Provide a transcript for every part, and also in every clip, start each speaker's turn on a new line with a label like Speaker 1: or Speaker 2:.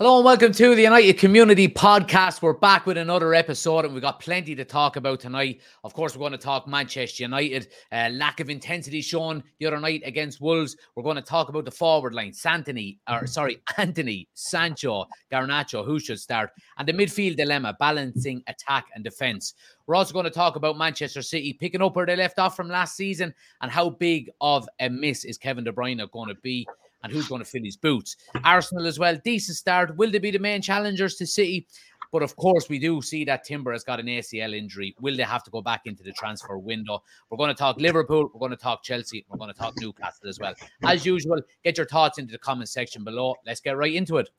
Speaker 1: Hello and welcome to the United Community Podcast. We're back with another episode and we've got plenty to talk about tonight. Of course, we're going to talk Manchester United, uh, lack of intensity shown the other night against Wolves. We're going to talk about the forward line, Santini, or sorry, Antony, Sancho, Garnacho, who should start, and the midfield dilemma, balancing attack and defence. We're also going to talk about Manchester City picking up where they left off from last season and how big of a miss is Kevin De Bruyne going to be and who's going to fill his boots. Arsenal as well, decent start. Will they be the main challengers to City? But of course, we do see that Timber has got an ACL injury. Will they have to go back into the transfer window? We're going to talk Liverpool. We're going to talk Chelsea. We're going to talk Newcastle as well. As usual, get your thoughts into the comment section below. Let's get right into it.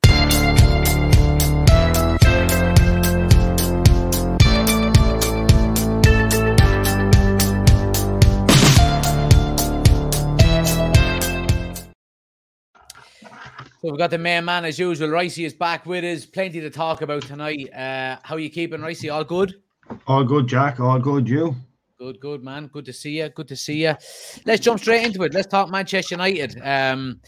Speaker 1: So we've got the main man as usual. Ricey is back with us. Plenty to talk about tonight. Uh, how are you keeping, Ricey? All good?
Speaker 2: All good, Jack. All good. You?
Speaker 1: Good, good, man. Good to see you. Good to see you. Let's jump straight into it. Let's talk Manchester United. Um,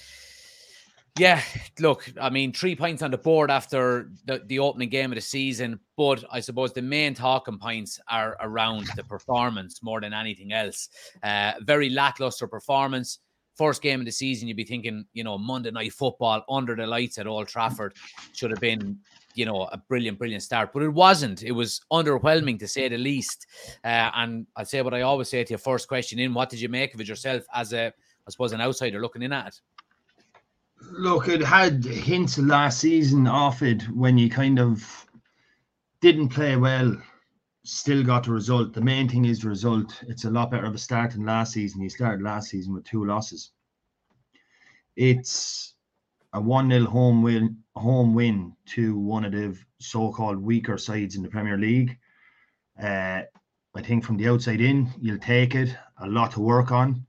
Speaker 1: yeah, look, I mean, three points on the board after the, the opening game of the season, but I suppose the main talking points are around the performance more than anything else. Uh, very lackluster performance first game of the season, you'd be thinking, you know, Monday night football under the lights at Old Trafford should have been, you know, a brilliant, brilliant start. But it wasn't. It was underwhelming to say the least. Uh, and I'd say what I always say to your first question in, what did you make of it yourself as a, I suppose, an outsider looking in at it?
Speaker 2: Look, it had hints last season off it when you kind of didn't play well still got the result. The main thing is the result. It's a lot better of a start than last season. He started last season with two losses. It's a 1 0 home win home win to one of the so-called weaker sides in the Premier League. Uh, I think from the outside in, you'll take it. A lot to work on,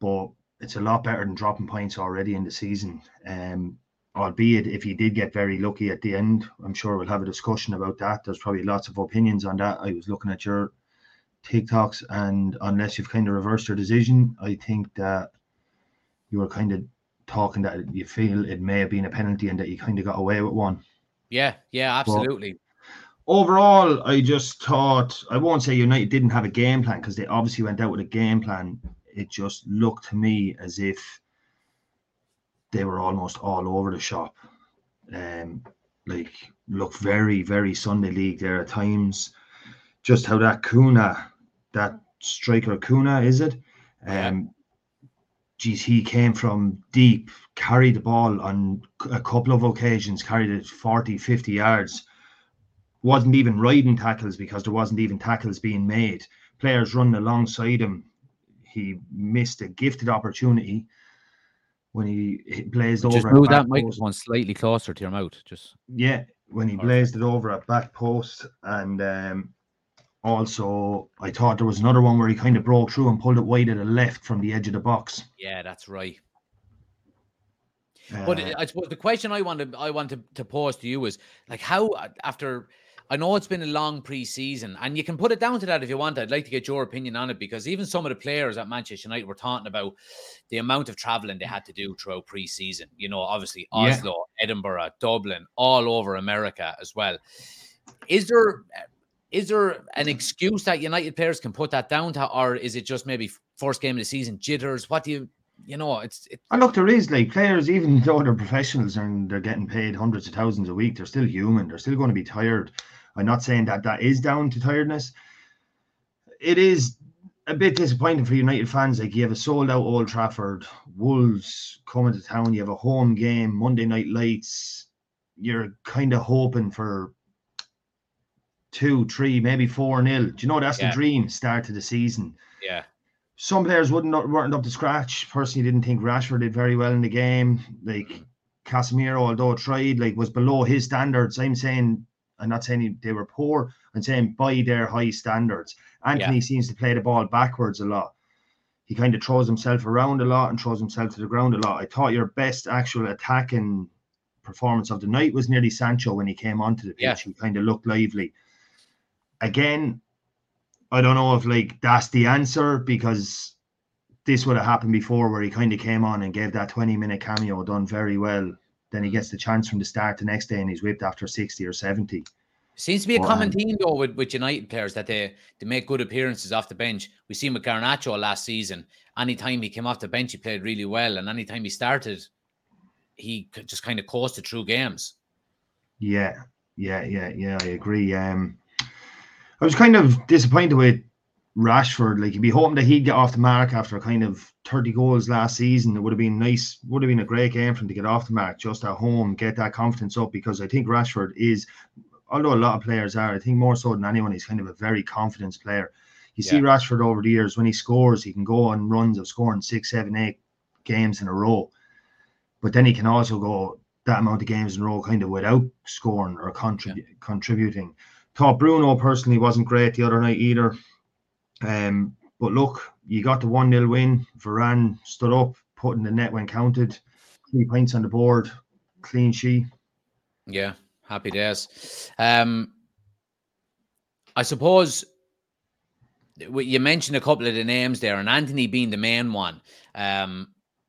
Speaker 2: but it's a lot better than dropping points already in the season. Um, albeit if he did get very lucky at the end, I'm sure we'll have a discussion about that. There's probably lots of opinions on that. I was looking at your TikToks, and unless you've kind of reversed your decision, I think that you were kind of talking that you feel it may have been a penalty and that you kind of got away with one.
Speaker 1: Yeah, yeah, absolutely. But
Speaker 2: overall, I just thought I won't say United didn't have a game plan because they obviously went out with a game plan. It just looked to me as if they were almost all over the shop. Um, like look very, very Sunday league there at times. Just how that Kuna, that striker Kuna, is it? Um, geez, he came from deep, carried the ball on a couple of occasions, carried it 40, 50 yards. Wasn't even riding tackles because there wasn't even tackles being made. Players running alongside him. He missed a gifted opportunity when he, blazed
Speaker 1: just
Speaker 2: over.
Speaker 1: Just move that microphone slightly closer to your mouth. Just
Speaker 2: yeah, when he blazed it over at back post, and um, also I thought there was another one where he kind of broke through and pulled it wide to the left from the edge of the box.
Speaker 1: Yeah, that's right. Uh, but I suppose the question I wanted I wanted to pose to you is like how after I know it's been a long preseason, and you can put it down to that if you want. I'd like to get your opinion on it because even some of the players at Manchester United were talking about the amount of traveling they had to do throughout preseason. You know, obviously Oslo, yeah. Edinburgh, Dublin, all over America as well. Is there is there an excuse that United players can put that down to, or is it just maybe first game of the season jitters? What do you you know, it's. It...
Speaker 2: And look, there is like players, even though they're professionals and they're getting paid hundreds of thousands a week, they're still human. They're still going to be tired. I'm not saying that that is down to tiredness. It is a bit disappointing for United fans. Like you have a sold out Old Trafford, Wolves coming to town, you have a home game, Monday night lights. You're kind of hoping for two, three, maybe four nil. Do you know that's yeah. the dream start to the season?
Speaker 1: Yeah.
Speaker 2: Some players wouldn't weren't up to scratch. Personally, didn't think Rashford did very well in the game. Like mm. Casemiro, although tried, like was below his standards. I'm saying I'm not saying they were poor. I'm saying by their high standards. Antony yeah. seems to play the ball backwards a lot. He kind of throws himself around a lot and throws himself to the ground a lot. I thought your best actual attacking performance of the night was nearly Sancho when he came onto the pitch. Yeah. He kind of looked lively. Again, I don't know if like that's the answer because this would have happened before where he kind of came on and gave that 20 minute cameo done very well then he gets the chance from the start the next day and he's whipped after 60 or 70.
Speaker 1: Seems to be a
Speaker 2: Well,
Speaker 1: common
Speaker 2: um,
Speaker 1: theme though with, with United players that they they make good appearances off the bench. We seen with Garnacho last season. Anytime he came off the bench, he played really well, and anytime he started, he just kind of coasted through games.
Speaker 2: Yeah, yeah, yeah, yeah. I agree. Um, I was kind of disappointed with Rashford. Like, you'd be hoping that he'd get off the mark after kind of 30 goals last season. It would have been nice, would have been a great game for him to get off the mark just at home, get that confidence up because I think Rashford is, although a lot of players are, I think more so than anyone, he's kind of a very confidence player. You see Rashford over the years, when he scores, he can go on runs of scoring six, seven, eight games in a row. But then he can also go that amount of games in a row kind of without scoring or contrib- contributing. Thought Bruno personally wasn't great the other night either. Um, but look, you got the 1 0 win. Varane stood up, put in the net when counted. Three points on the board, clean sheet.
Speaker 1: Yeah, happy days. Um, I suppose you mentioned a couple of the names there, and Antony being the main one. Um,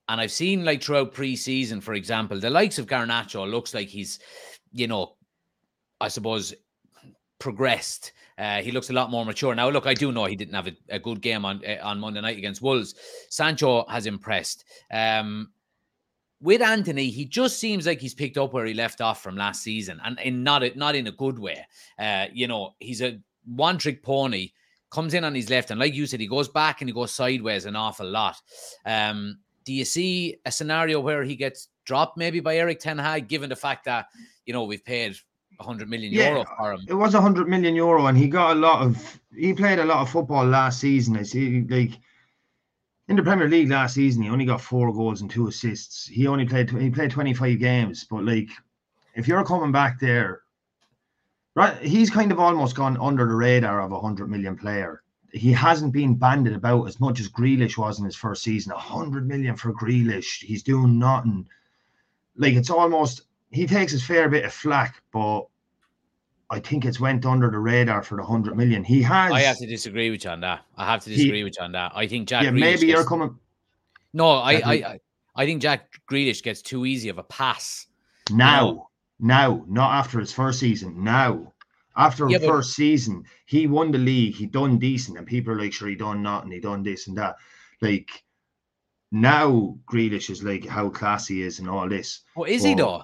Speaker 1: and I've seen like throughout preseason, for example, the likes of Garnacho looks like he's, you know, I suppose progressed. Uh, he looks a lot more mature now. Look, I do know he didn't have a, a good game on uh, on Monday night against Wolves. Sancho has impressed. Um, with Antony, he just seems like he's picked up where he left off from last season, and in not a, not in a good way. Uh, you know, he's a one trick pony. Comes in on his left, and like you said, he goes back and he goes sideways an awful lot. Um, do you see a scenario where he gets dropped maybe by Erik Ten Hag, given the fact that you know we've paid 100 million
Speaker 2: Yeah,
Speaker 1: euro for him?
Speaker 2: It was a hundred million euro, and he got a lot of. He played a lot of football last season. I see, like in the Premier League last season, he only got four goals and two assists. He only played. He played twenty five games, but like, if you're coming back there, right, he's kind of almost gone under the radar of a hundred million player. He hasn't been banded about as much as Grealish was in his first season. A hundred million for Grealish. He's doing nothing. Like it's almost he takes his fair bit of flack, but I think it's went under the radar for the hundred million. He has.
Speaker 1: I have to disagree with you on that. I have to
Speaker 2: He-
Speaker 1: disagree with you on that. I think Jack.
Speaker 2: yeah,
Speaker 1: Grealish
Speaker 2: maybe you're coming
Speaker 1: No, I, I, I, I think Jack Grealish gets too easy of a pass.
Speaker 2: now. Now, not after his first season. Now, after
Speaker 1: Yeah,
Speaker 2: his
Speaker 1: but-
Speaker 2: first season, he won the league. He done decent, and people are like, "Sure, he done nothing. He done this and that." Like now, Grealish is like how classy he is and all this.
Speaker 1: Well, is he though?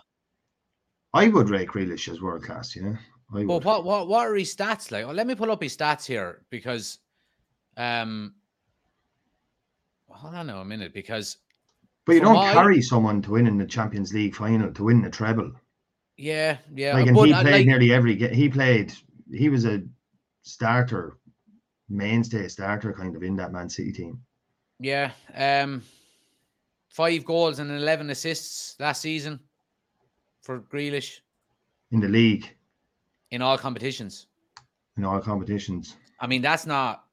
Speaker 2: I would rate Grealish as world class. You know, I
Speaker 1: Well,
Speaker 2: would.
Speaker 1: what what what are his stats like? Well, let me pull up his stats here because, um, hold on a minute because
Speaker 2: but you don't
Speaker 1: what I-
Speaker 2: carry someone to win in the Champions League final to win the treble.
Speaker 1: yeah, yeah,
Speaker 2: like and
Speaker 1: but
Speaker 2: he played
Speaker 1: like-
Speaker 2: nearly every game. He played. He was a starter, mainstay starter kind of in that Man City team.
Speaker 1: yeah, um, five goals and eleven assists last season for Grealish
Speaker 2: in the league
Speaker 1: in all competitions.
Speaker 2: in all competitions.
Speaker 1: I mean, that's not,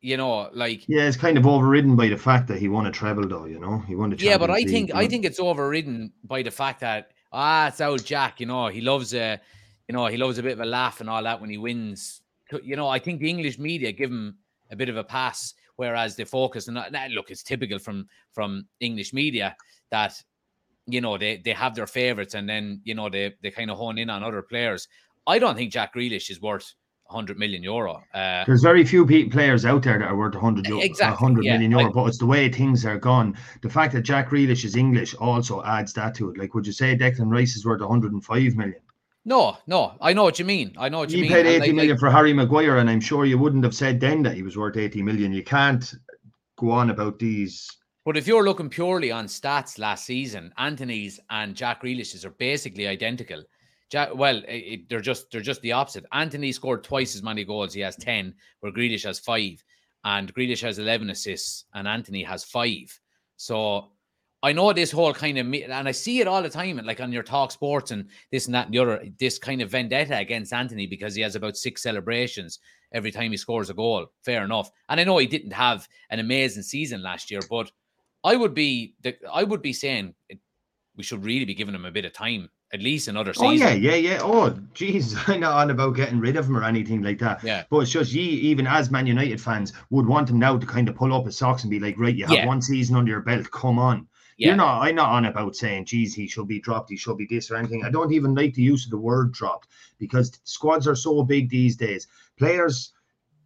Speaker 1: you know, like
Speaker 2: Yeah, it's kind of overridden by the fact that he won a treble, though. You know, he won the.
Speaker 1: yeah, but I
Speaker 2: Champions
Speaker 1: think I
Speaker 2: you know.
Speaker 1: think it's overridden by the fact that ah, it's old Jack. You know, he loves a, you know, he loves a bit of a laugh and all that when he wins. You know, I think the English media give him a bit of a pass, whereas they focus and look, it's typical from from English media that you know they they have their favorites and then you know they they kind of hone in on other players. I don't think Jack Grealish is worth 100 million euro. Uh,
Speaker 2: There's very few players out there that are worth 100 euro,
Speaker 1: Exactly,
Speaker 2: 100
Speaker 1: yeah,
Speaker 2: million euro,
Speaker 1: I-
Speaker 2: but it's the way things are gone. The fact that Jack Grealish is English also adds that to it. Like, would you say Declan Rice is worth 105 million?
Speaker 1: no, no, I know what you mean. I know what you mean.
Speaker 2: He
Speaker 1: paid
Speaker 2: 80
Speaker 1: like-
Speaker 2: million for Harry Maguire, and I'm sure you wouldn't have said then that he was worth 80 million. You can't go on about these.
Speaker 1: But if you're looking purely on stats last season, Antony's and Jack Grealish's are basically identical. Jack, well, it, they're just they're just the opposite. Antony scored twice as many goals. He has ten, where Grealish has five, and Grealish has eleven assists, and Antony has five. So I know this whole kind of, and I see it all the time, like on your talk sports and this and that and the other, this kind of vendetta against Antony because he has about six celebrations every time he scores a goal. Fair enough. And I know he didn't have an amazing season last year, but I would be, the, I would be saying it, we should really be giving him a bit of time, at least another season.
Speaker 2: Oh, yeah, yeah, yeah. Oh, jeez. I'm not on about getting rid of him or anything like that.
Speaker 1: Yeah.
Speaker 2: But it's just ye, even as Man United fans, would want him now to kind of pull up his socks and be like, right, you have
Speaker 1: Yeah.
Speaker 2: one season under your belt. Come on. Yeah. You're not. I'm not on about saying, "Geez, he should be dropped. He should be this or anything." I don't even like the use of the word "dropped" because squads are so big these days. Players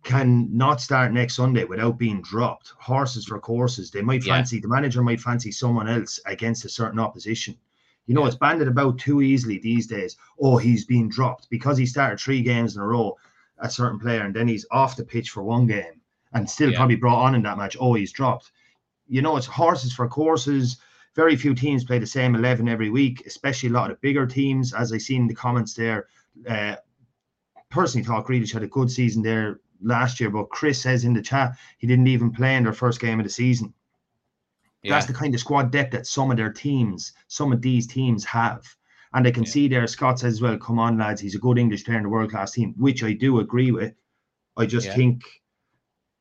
Speaker 2: can not start next Sunday without being dropped. Horses for courses. They might fancy yeah. the manager might fancy someone else against a certain opposition. You know, yeah. it's banded about too easily these days. Oh, he's been dropped because he started three games in a row, a certain player, and then he's off the pitch for one game and still yeah. probably brought on in that match. Oh, he's dropped you know, it's horses for courses. Very few teams play the same 11 every week, especially a lot of bigger teams. As I seen in the comments there, uh, personally thought Grealish had a good season there last year, but Chris says in the chat he didn't even play in their first game of the season. Yeah. That's the kind of squad depth that some of their teams, some of these teams have. And I can yeah. see there, Scott says, well, come on, lads, he's a good English player in the world class team, which I do agree with. I just yeah. think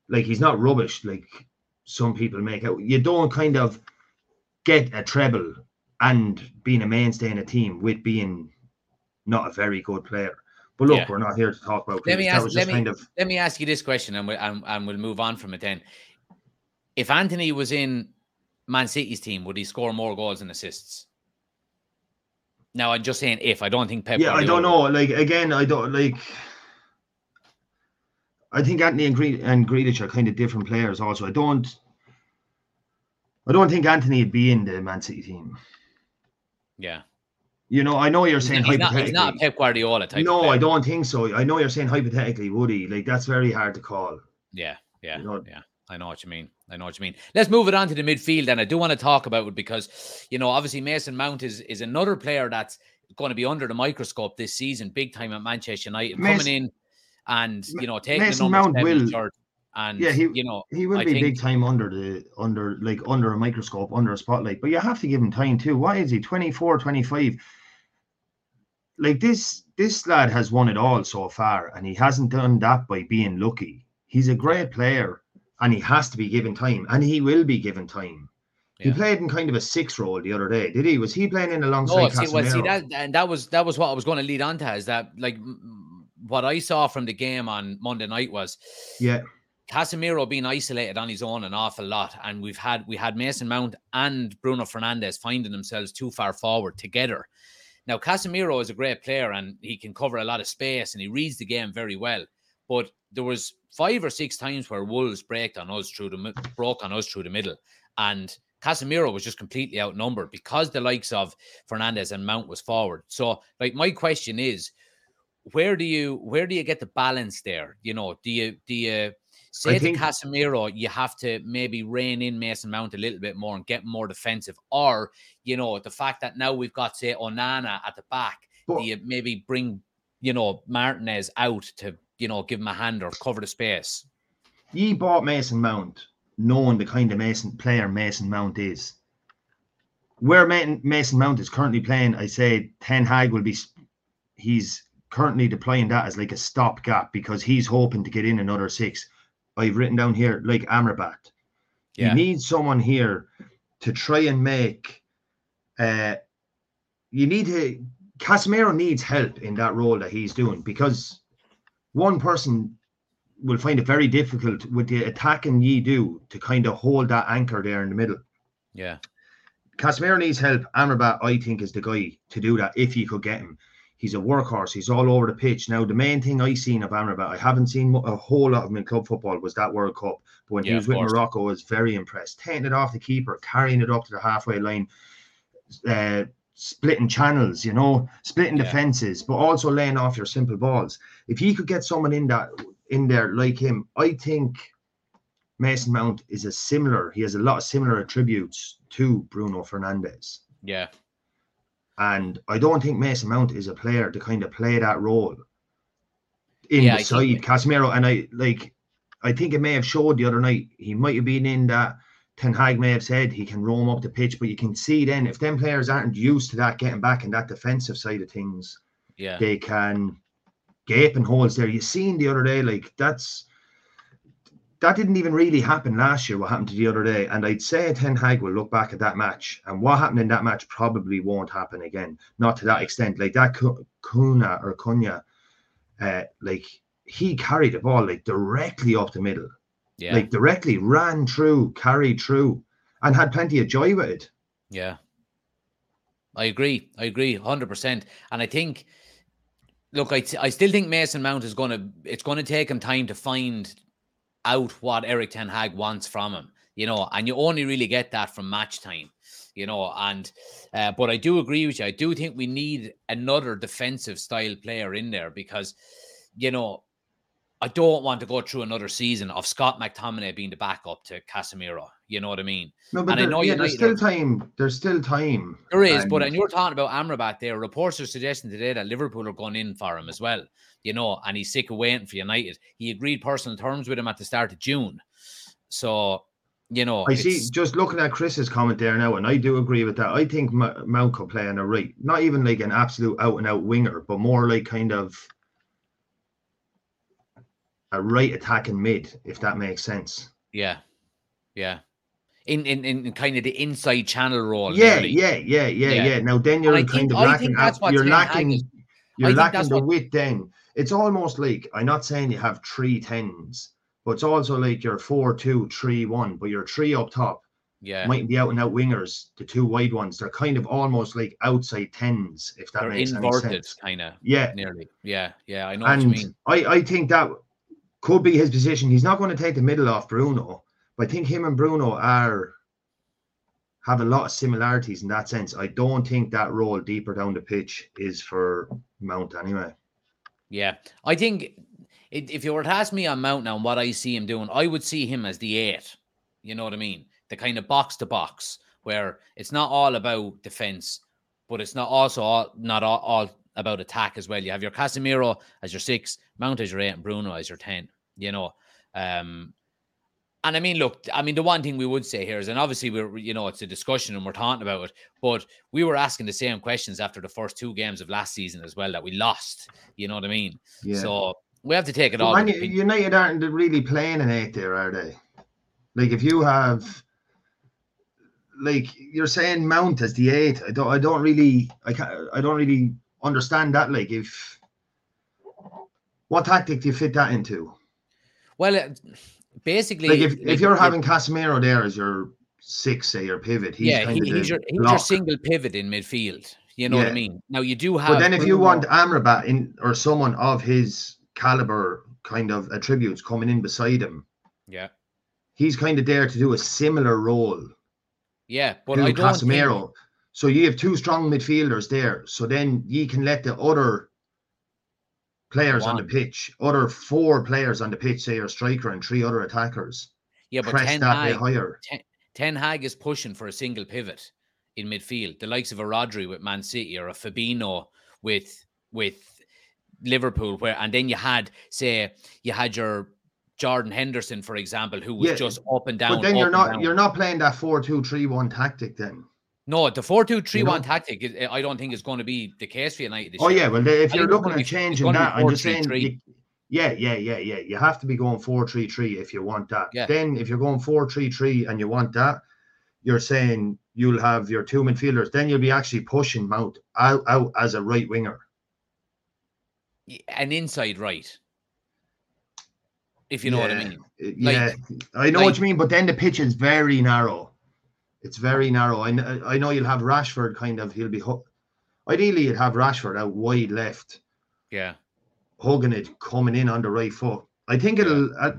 Speaker 2: like he's not rubbish. Like some people make out. You don't kind of get a treble and being a mainstay in a team with being not a very good player. But look, yeah. we're not here to talk about.
Speaker 1: Let me ask. Let me, kind of... let me ask you this question, and we'll, and, and we'll move on from it. Then, if Antony was in Man City's team, would he score more goals and assists? Now, I'm just saying if. I don't think Pep.
Speaker 2: Yeah, I don't know. Like again, I don't like. I think Antony and, Gre- and Grealish are kind of different players. Also, I don't. I don't think Antony would be in the Man City team.
Speaker 1: Yeah.
Speaker 2: You know, I know you're saying
Speaker 1: he's
Speaker 2: hypothetically.
Speaker 1: Not, he's not Pep Guardiola type.
Speaker 2: No, I don't think so. I know you're saying hypothetically, would he? Like that's very hard to call.
Speaker 1: Yeah, yeah, you know? yeah. I know what you mean. I know what you mean. Let's move it on to the midfield, and I do want to talk about it because, you know, obviously Mason Mount is is another player that's going to be under the microscope this season, big time at Manchester United, Mason, coming in and you know taking Mason the Mount will, and
Speaker 2: yeah, he
Speaker 1: you know
Speaker 2: he will
Speaker 1: I
Speaker 2: be
Speaker 1: think,
Speaker 2: big time under the under like under a microscope, under a spotlight. But you have to give him time too. Why is he 24, 25? Like this this lad has won it all so far, and he hasn't done that by being lucky. He's a great player, and he has to be given time, and he will be given time. He played in kind of a six role the other day, did he? Was he playing in alongside? No, see, well, see
Speaker 1: that, and that was that was what I was going to lead on to. Is that like what I saw from the game on Monday night was,
Speaker 2: yeah,
Speaker 1: Casemiro being isolated on his own an awful lot, and we've had we had Mason Mount and Bruno Fernandes finding themselves too far forward together. Now Casemiro is a great player and he can cover a lot of space and he reads the game very well. But there was five or six times where Wolves broke on us through the broke on us through the middle, and Casemiro was just completely outnumbered because the likes of Fernandes and Mount was forward. So, like, my question is, where do you where do you get the balance there? You know, do you do you say I to. Casemiro you have to maybe rein in Mason Mount a little bit more and get more defensive, or you know the fact that now we've got say Onana at the back, but... do you maybe bring you know Martinez out to you know give him a hand or cover the space?
Speaker 2: Ye bought Mason Mount knowing the kind of Mason player Mason Mount is. Where Mason Mount is currently playing, I say Ten Hag will be. He's currently deploying that as like a stopgap because he's hoping to get in another six. I've written down here like Amrabat. Yeah. You need someone here to try and make. Uh, you need to. Casemiro needs help in that role that he's doing because one person will find it very difficult with the attacking ye do to kind of hold that anchor there in the middle.
Speaker 1: Yeah.
Speaker 2: Casemiro needs help. Amrabat, I think, is the guy to do that if you could get him. He's a workhorse. He's all over the pitch. Now, the main thing I seen of Amrabat, I haven't seen a whole lot of him in club football, was that World Cup. But when yeah, he was with course. Morocco, I was very impressed. Taking it off the keeper, carrying it up to the halfway line, uh, splitting channels, you know, splitting yeah. defenses, but also laying off your simple balls. If he could get someone in that in there like him, I think Mason Mount is a similar. He has a lot of similar attributes to Bruno Fernandes.
Speaker 1: Yeah.
Speaker 2: And I don't think Mason Mount is a player to kind of play that role in yeah, the I side. Casemiro. And I like, I think it may have showed the other night. He might have been in that. Ten Hag may have said he can roam up the pitch, but you can see then if them players aren't used to that getting back in that defensive side of things,
Speaker 1: yeah,
Speaker 2: they can gaping holes there. You seen the other day, like that's that didn't even really happen last year. What happened to the other day, and I'd say Ten Hag will look back at that match, and what happened in that match probably won't happen again. Not to that extent. Like that Kuna or Cunha, uh, like he carried the ball like directly up the middle,
Speaker 1: yeah,
Speaker 2: like directly ran through, carried through, and had plenty of joy with it.
Speaker 1: Yeah. I agree. I agree 100%. And I think, look, I, I still think Mason Mount is going to, it's going to take him time to find out what Erik Ten Hag wants from him, you know, and you only really get that from match time, you know. And, uh, but I do agree with you. I do think we need another defensive style player in there because, you know, I don't want to go through another season of Scott McTominay being the backup to Casemiro. You know what I mean?
Speaker 2: No, but
Speaker 1: And I know
Speaker 2: yeah, there's still time. There's still time.
Speaker 1: There is, but
Speaker 2: And-
Speaker 1: and you're talking about Amrabat there. Reports are suggesting today that Liverpool are going in for him as well. You know, and he's sick of waiting for United. He agreed personal terms with him at the start of June. So, you know,
Speaker 2: I see. Just looking at Chris's comment there now, and I do agree with that. I think M- Mount could play on the right, not even like an absolute out and out winger, but more like kind of a right attacking mid, if that makes sense.
Speaker 1: yeah, yeah. In, in in kind of the inside channel role.
Speaker 2: Yeah, yeah, yeah, yeah,
Speaker 1: Yeah.
Speaker 2: yeah. Now then you're kind
Speaker 1: think-
Speaker 2: of lacking.
Speaker 1: that's
Speaker 2: you're lacking. You're lacking the
Speaker 1: what-
Speaker 2: width. Then it's almost like I'm not saying you have three tens, but it's also like you're four two three one, but you're three up top.
Speaker 1: yeah.
Speaker 2: mightn't be out and out wingers. The two wide ones, they're kind of almost like outside tens, if that
Speaker 1: They're
Speaker 2: makes any
Speaker 1: inverted,
Speaker 2: sense.
Speaker 1: kind of
Speaker 2: Yeah,
Speaker 1: nearly. Yeah, yeah. I know what you
Speaker 2: and
Speaker 1: mean.
Speaker 2: I, I think that could be his position. He's not going to take the middle off Bruno, I think him and Bruno are have a lot of similarities in that sense. I don't think that role deeper down the pitch is for Mount anyway.
Speaker 1: Yeah, I think if you were to ask me on Mount now and what I see him doing, I would see him as the eight. You know what I mean? The kind of box to box where it's not all about defense, but it's not also all, not all, all about attack as well. You have your Casemiro as your six, Mount as your eight, and Bruno as your ten. You know, um, and I mean, look, I mean, the one thing we would say here is, and obviously we're, you know, it's a discussion and we're talking about it, but we were asking the same questions after the first two games of last season as well that we lost. You know what I mean?
Speaker 2: Yeah.
Speaker 1: So we have to take it
Speaker 2: But
Speaker 1: all.
Speaker 2: Man,
Speaker 1: with a
Speaker 2: U-
Speaker 1: pinch-
Speaker 2: United aren't really playing an eight there, are they? Like if you have, like you're saying, Mount as the eight. I don't. I don't really. I can't. I don't really understand that. Like if, what tactic do you fit that into?
Speaker 1: Well, uh, basically,
Speaker 2: Like if,
Speaker 1: like,
Speaker 2: if you're having Casemiro there as your six, say your pivot, he's
Speaker 1: yeah,
Speaker 2: kind
Speaker 1: he,
Speaker 2: of
Speaker 1: he's your he's your single pivot in midfield. You know what I mean? Now you do have.
Speaker 2: But then if you want Amrabat in or someone of his caliber kind of attributes coming in beside him,
Speaker 1: yeah,
Speaker 2: he's kind of there to do a similar role
Speaker 1: yeah, but
Speaker 2: to
Speaker 1: I don't think-
Speaker 2: Casemiro. So you have two strong midfielders there. So then you can let the other players on the pitch, other four players on the pitch, say your striker and three other attackers,
Speaker 1: yeah, but Ten Hag,
Speaker 2: higher.
Speaker 1: Ten Hag is pushing for a single pivot in midfield, the likes of a Rodri with Man City or a Fabinho with with Liverpool, where and then you had say you had your Jordan Henderson, for example, who was
Speaker 2: Yeah,
Speaker 1: just up and down.
Speaker 2: But then you're not
Speaker 1: down.
Speaker 2: you're not playing that four two three one tactic then.
Speaker 1: No, the four two three
Speaker 2: You know?
Speaker 1: tactic. is- I don't think is going to be the case for United. This
Speaker 2: Oh
Speaker 1: year.
Speaker 2: yeah, well if you're looking at changing that, I'm just saying you- yeah, yeah, yeah, yeah. You have to be going four three three if you want that.
Speaker 1: Yeah.
Speaker 2: Then if you're going four three three and you want that, you're saying you'll have your two midfielders. Then you'll be actually pushing Mount out, out as a right winger.
Speaker 1: an inside right. If you know what I mean. Like-
Speaker 2: yeah, I know
Speaker 1: like-
Speaker 2: what you mean, but then the pitch is very narrow. It's very narrow. I, I know you'll have Rashford kind of. He'll be. Ideally, you'd have Rashford out wide left.
Speaker 1: Yeah.
Speaker 2: hugging it, coming in on the right foot. I think it'll. Uh,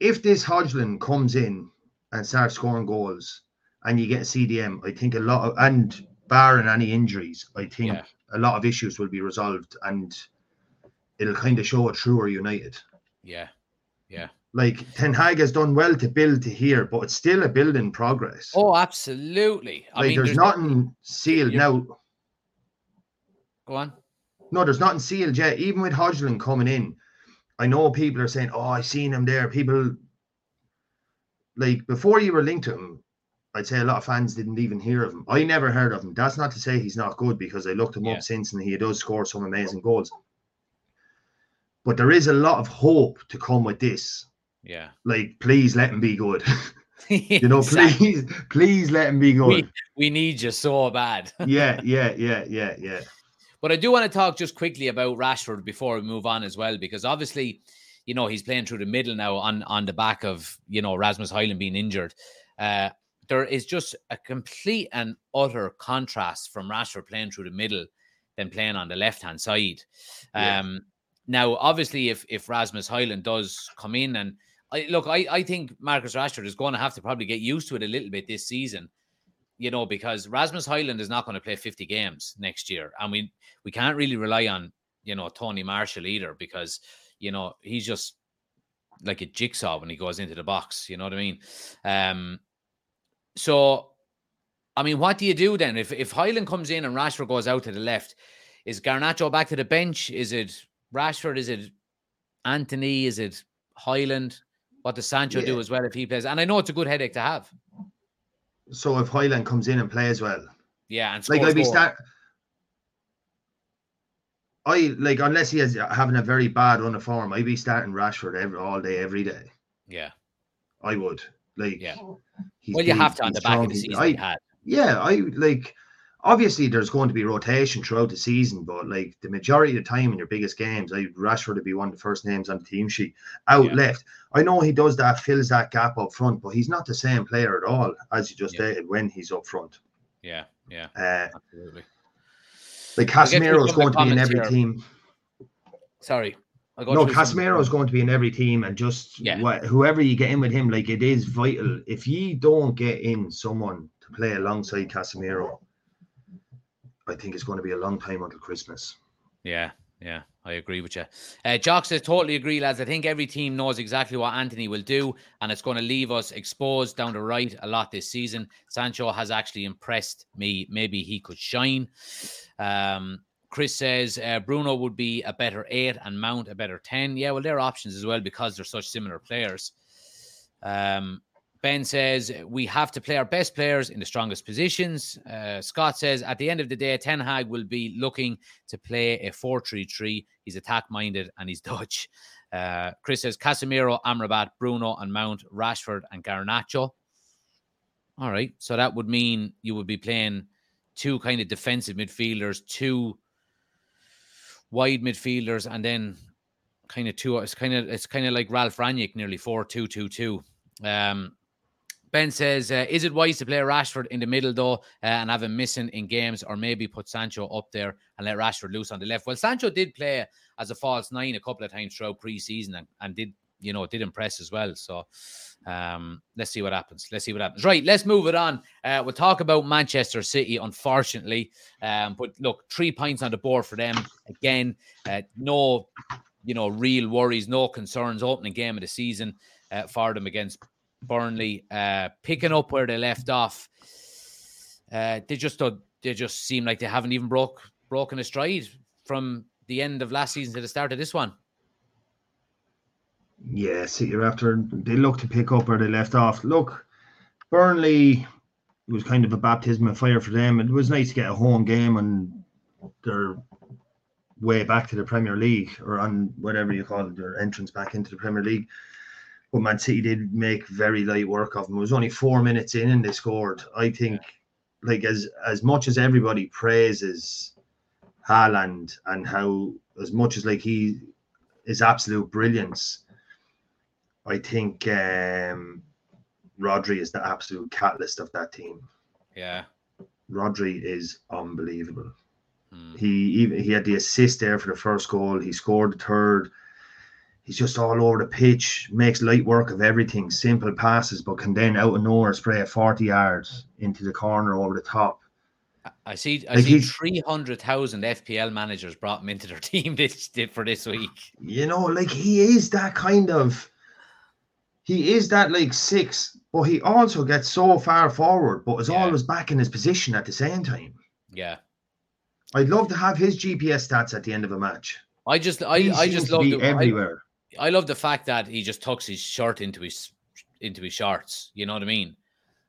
Speaker 2: if this Højlund comes in and starts scoring goals, and you get a CDM, I think a lot of and barring any injuries, I think
Speaker 1: Yeah.
Speaker 2: a lot of issues will be resolved, and it'll kind of show a truer United.
Speaker 1: Yeah. Yeah.
Speaker 2: Like Ten Hag has done well to build to here, but it's still a build in progress.
Speaker 1: Oh, absolutely. I
Speaker 2: like
Speaker 1: mean,
Speaker 2: there's, nothing sealed
Speaker 1: you-
Speaker 2: now.
Speaker 1: Go on.
Speaker 2: No, there's nothing sealed yet. Even with Højlund coming in, I know people are saying, "Oh, I seen him there." People like before you were linked to him, I'd say a lot of fans didn't even hear of him. I never heard of him. That's not to say he's not good because I looked him
Speaker 1: Yeah.
Speaker 2: up since and he does score some amazing goals. But there is a lot of hope to come with this.
Speaker 1: Yeah.
Speaker 2: Like, please let him be good. you know,
Speaker 1: Exactly.
Speaker 2: please, please let him be good.
Speaker 1: We, we need you so bad.
Speaker 2: yeah, yeah, yeah, yeah, yeah.
Speaker 1: But I do want to talk just quickly about Rashford before we move on as well, because obviously, you know, he's playing through the middle now on on the back of you know Rasmus Højlund being injured. Uh, there is just a complete and utter contrast from Rashford playing through the middle than playing on the left hand side.
Speaker 2: Yeah.
Speaker 1: Um, now, obviously, if if Rasmus Højlund does come in and I, look, I, I think Marcus Rashford is going to have to probably get used to it a little bit this season, you know, because Rasmus Højlund is not going to play 50 games next year. And we, we can't really rely on, you know, Tony Martial either because, you know, he's just like a jigsaw when he goes into the box. You know what I mean? Um, so, I mean, what do you do then? If, if Højlund comes in and Rashford goes out to the left, is Garnacho back to the bench? Is it Rashford? Is it Antony? Is it Højlund? What does Sancho do as well if he plays? And I know it's a good headache to have.
Speaker 2: So if Højlund comes in and plays well,
Speaker 1: Yeah, and
Speaker 2: like I'd be start. I like unless he is having a very bad run of form, I'd be starting Rashford every all day, every day.
Speaker 1: Yeah,
Speaker 2: I would like.
Speaker 1: Yeah. well, you
Speaker 2: big,
Speaker 1: have to on the back of the season.
Speaker 2: I, yeah, I like. Obviously, there's going to be rotation throughout the season, but like the majority of the time in your biggest games, I Rashford to be one of the first names on the team sheet. Out
Speaker 1: Yeah.
Speaker 2: left, I know he does that, fills that gap up front, but he's not the same player at all as you just
Speaker 1: Yeah.
Speaker 2: stated when he's up front.
Speaker 1: Yeah, yeah,
Speaker 2: Uh,
Speaker 1: absolutely.
Speaker 2: like
Speaker 1: I'll get through
Speaker 2: Casemiro is
Speaker 1: some of the
Speaker 2: going to be in every
Speaker 1: here.
Speaker 2: team.
Speaker 1: Sorry.
Speaker 2: No,
Speaker 1: through some of the
Speaker 2: Casemiro is going to be in every team, and just
Speaker 1: Yeah.
Speaker 2: wh- whoever you get in with him, like it is vital. If you don't get in someone to play alongside Casemiro, I think it's going to be a long time until Christmas.
Speaker 1: Yeah, yeah, I agree with you. Uh, Jock says, totally agree, lads. I think every team knows exactly what Antony will do, and it's going to leave us exposed down the right a lot this season. Sancho has actually impressed me. Maybe he could shine. Um, Chris says uh, Bruno would be a better eight and Mount a better 10. Yeah, well, they're options as well because they're such similar players. Um, Ben says we have to play our best players in the strongest positions. Uh, Scott says at the end of the day, Ten Hag will be looking to play a 4 3 3. He's attack minded and he's Dutch. Uh, Chris says Casemiro, Amrabat, Bruno, and Mount, Rashford, and Garnacho. All right. So that would mean you would be playing two kind of defensive midfielders, two wide midfielders, and then kind of two. It's kind of it's kind of like Ralf Rangnick, nearly four two two two. Um, Ben says, uh, is it wise to play Rashford in the middle though, uh, and have him missing in games, or maybe put Sancho up there and let Rashford loose on the left? Well, Sancho did play as a false nine a couple of times throughout pre-season and, and did you know did impress as well. So um, let's see what happens. Let's see what happens. Right, let's move it on. Uh, we'll talk about Manchester City, unfortunately. Um, but look, three points on the board for them again. Uh, no, you know, real worries, no concerns. Opening game of the season uh, for them against Burnley, uh, picking up where they left off. Uh, they just they just seem like they haven't even broke broken a stride from the end of last season to the start of this one.
Speaker 2: Yeah, City are after they look to pick up where they left off. Look, Burnley it was kind of a baptism of fire for them. It was nice to get a home game and their way back to the Premier League or on whatever you call it, their entrance back into the Premier League. But Man City did make very light work of them. It was only four minutes in and they scored. I think, like as as much as everybody praises Haaland and how as much as like he is absolute brilliance. I think um, Rodri is the absolute catalyst of that team.
Speaker 1: Yeah.
Speaker 2: Rodri is unbelievable.
Speaker 1: Hmm.
Speaker 2: He even he had the assist there for the first goal. He scored the third. He's just all over the pitch, makes light work of everything, simple passes, but can then out of nowhere spray a 40 yards into the corner over the top.
Speaker 1: I see. I
Speaker 2: Like
Speaker 1: see three hundred thousand FPL managers brought him into their team this for this week.
Speaker 2: You know, like he is that kind of he is that like six, but he also gets so far forward, but is
Speaker 1: Yeah.
Speaker 2: always back in his position at the same time.
Speaker 1: Yeah,
Speaker 2: I'd love to have his GPS stats at the end of a match.
Speaker 1: I just, I,
Speaker 2: He
Speaker 1: I just love the, I,
Speaker 2: everywhere.
Speaker 1: I love the fact that he just tucks his shirt into his into his shorts. You know what I mean?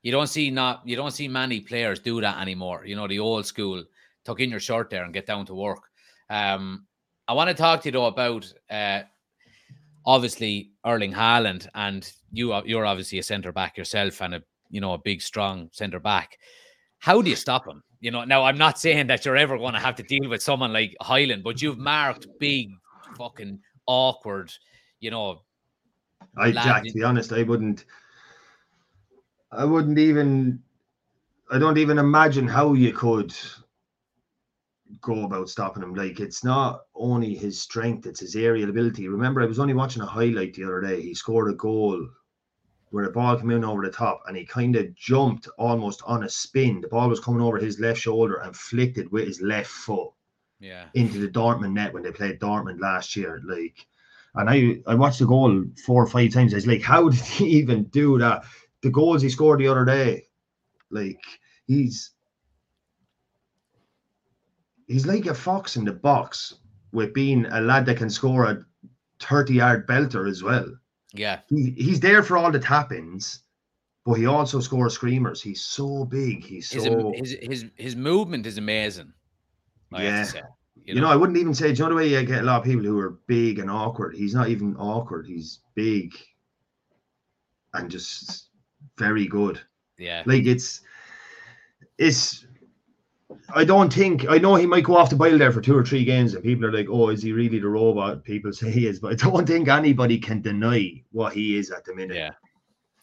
Speaker 1: You don't see not you don't see many players do that anymore. You know the old school tuck in your shirt there and get down to work. Um, I want to talk to you though about uh, obviously Erling Haaland, and you are you're obviously a centre back yourself and a you know a big strong centre back. How do you stop him? You know, now I'm not saying that you're ever going to have to deal with someone like Haaland, but you've marked big, fucking awkward, you know,
Speaker 2: I Jack, to be honest, I wouldn't I wouldn't even. I don't even imagine how you could go about stopping him. Like it's not only his strength, it's his aerial ability. Remember, I was only watching a highlight the other day. He scored a goal where the ball came in over the top and he kind of jumped almost on a spin. The ball was coming over his left shoulder and flicked it with his left foot
Speaker 1: Yeah.
Speaker 2: into the Dortmund net when they played Dortmund last year. Like, and I I watched the goal four or five times. I was like, how did he even do that? The goals he scored the other day, like he's he's like a fox in the box with being a lad that can score a 30 yard belter as well.
Speaker 1: Yeah.
Speaker 2: He, he's there for all the tap ins, but he also scores screamers. He's so big. He's so
Speaker 1: his his his movement is amazing. I have
Speaker 2: Yeah.
Speaker 1: To say.
Speaker 2: You know, I wouldn't even say, do you know the way you get a lot of people who are big and awkward? He's not even awkward. He's big and just very good.
Speaker 1: yeah.
Speaker 2: Like it's, it's, I don't think, I know he might go off the boil there for two or three games and people are like, oh, is he really the robot? People say he is, but I don't think anybody can deny what he is at the minute.
Speaker 1: Yeah.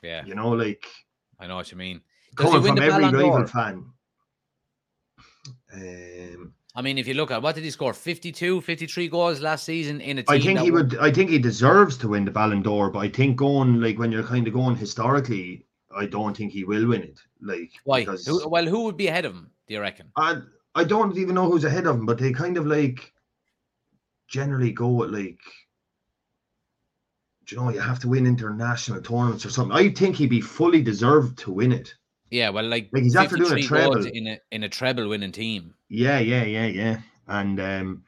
Speaker 1: Yeah.
Speaker 2: You know, like
Speaker 1: I know what you mean. Does
Speaker 2: coming from every rival fan. Um,
Speaker 1: I mean, if you look at what did he score? 52, 53 goals last season in a team.
Speaker 2: I think he would. I think he deserves to win the Ballon d'Or, but I think going like when you're kind of going historically, I don't think he will win it. Like
Speaker 1: Why?
Speaker 2: Because
Speaker 1: Who, well, who would be ahead of him? Do you reckon?
Speaker 2: I I don't even know who's ahead of him, but they kind of like generally go at like. Do you know you have to win international tournaments or something? I think he'd be fully deserved to win it.
Speaker 1: Yeah, well, like,
Speaker 2: Like, he's after doing a treble.
Speaker 1: in a in a treble winning team.
Speaker 2: Yeah, yeah, yeah, yeah. And um,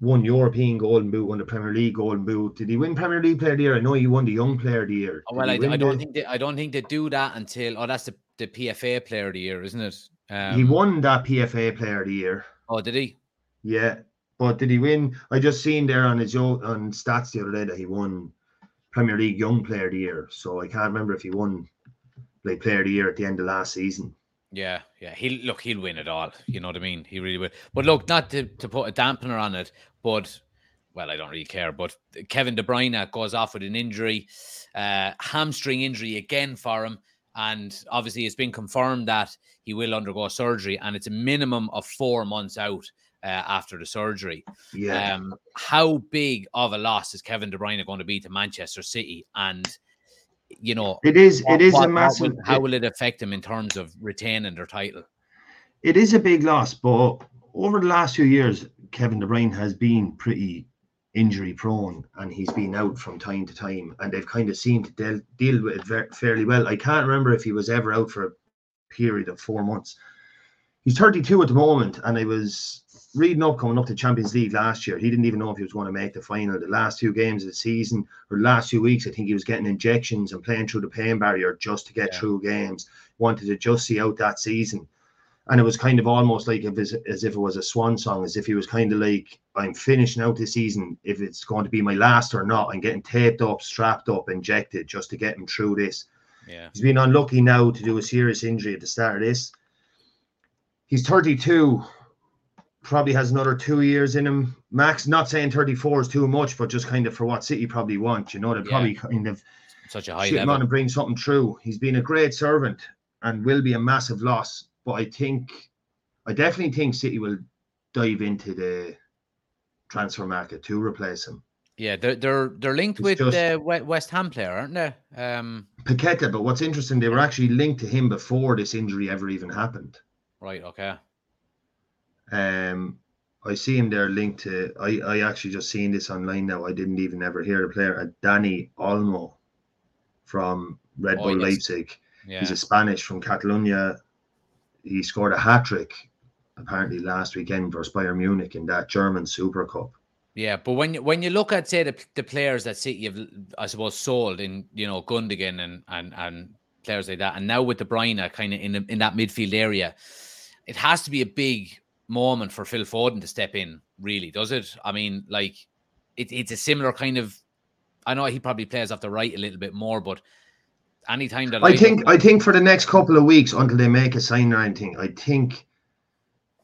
Speaker 2: won European Golden Boot, won the Premier League Golden Boot. Did he win Premier League Player of the Year? I know he won the Young Player of the Year.
Speaker 1: Oh, well, I, I don't
Speaker 2: the-
Speaker 1: think they, I don't think they do that until oh, that's the, the PFA Player of the Year, isn't it? Um,
Speaker 2: he won that PFA Player of the Year.
Speaker 1: Oh, did he?
Speaker 2: Yeah, but did he win? I just seen there on his on stats the other day that he won Premier League Young Player of the Year. So I can't remember if he won like Player of the Year at the end of last season.
Speaker 1: Yeah, yeah. He'll look. He'll win it all. You know what I mean? He really will. But look, not to, to put a dampener on it, but well, I don't really care. But Kevin De Bruyne goes off with an injury, uh, hamstring injury again for him, and obviously it's been confirmed that he will undergo surgery, and it's a minimum of four months out uh, after the surgery.
Speaker 2: Yeah,
Speaker 1: Um, how big of a loss is Kevin De Bruyne going to be to Manchester City? And you know,
Speaker 2: it is.
Speaker 1: what-
Speaker 2: It is
Speaker 1: what-
Speaker 2: a massive.
Speaker 1: will- how will it affect him in terms of retaining their title?
Speaker 2: it is a big loss, but over the last few years, Kevin De Bruyne has been pretty injury prone and he's been out from time to time, and they've kind of seemed to deal, deal with it ver- fairly well. I can't remember if he was ever out for a period of four months. He's 32 at the moment, and I was reading up coming up to Champions League last year. He didn't even know if he was going to make the final. The last two games of the season, or the last few weeks, I think he was getting injections and playing through the pain barrier just to get
Speaker 1: Yeah.
Speaker 2: through games. Wanted to just see out that season and it was kind of almost like if as, as if it was a swan song, as if he was kind of like, I'm finishing out this season. If it's going to be my last or not, I'm getting taped up, strapped up, injected just to get him through this.
Speaker 1: Yeah.
Speaker 2: He's been unlucky now to do a serious injury at the start of this. He's 32, probably has another two years in him. Max, not saying 34 is too much, but just kind of for what City probably want. You know, they
Speaker 1: Yeah.
Speaker 2: probably kind of
Speaker 1: Such a high
Speaker 2: shit him
Speaker 1: level.
Speaker 2: on and bring something true. He's been a great servant and will be a massive loss. But I think, I definitely think City will dive into the transfer market to replace him.
Speaker 1: Yeah, they're they're they're linked
Speaker 2: It's
Speaker 1: with the We- West Ham player, aren't they? Um,
Speaker 2: Paqueta, but what's interesting, they were actually linked to him before this injury ever even happened.
Speaker 1: right. Okay.
Speaker 2: Um, I see him there linked to. I I actually just seen this online now. I didn't even ever hear the player. Uh, Dani Olmo from Red
Speaker 1: Oh,
Speaker 2: Bull. Leipzig.
Speaker 1: Yeah.
Speaker 2: He's a Spanish from Catalonia. He scored a hat trick apparently last weekend versus Bayern Munich in that German Super Cup.
Speaker 1: Yeah, but when you when you look at say the the players that City have, I suppose, sold in you know Gundogan and and and players like that, and now with De Bruyne kind of in the, in that midfield area, it has to be a big moment for Phil Foden to step in. Really, does it? I mean, like it, it's a similar kind of. I know he probably plays off the right a little bit more, but anytime that
Speaker 2: I
Speaker 1: look
Speaker 2: think I think for the next couple of weeks until they make a sign or anything, I think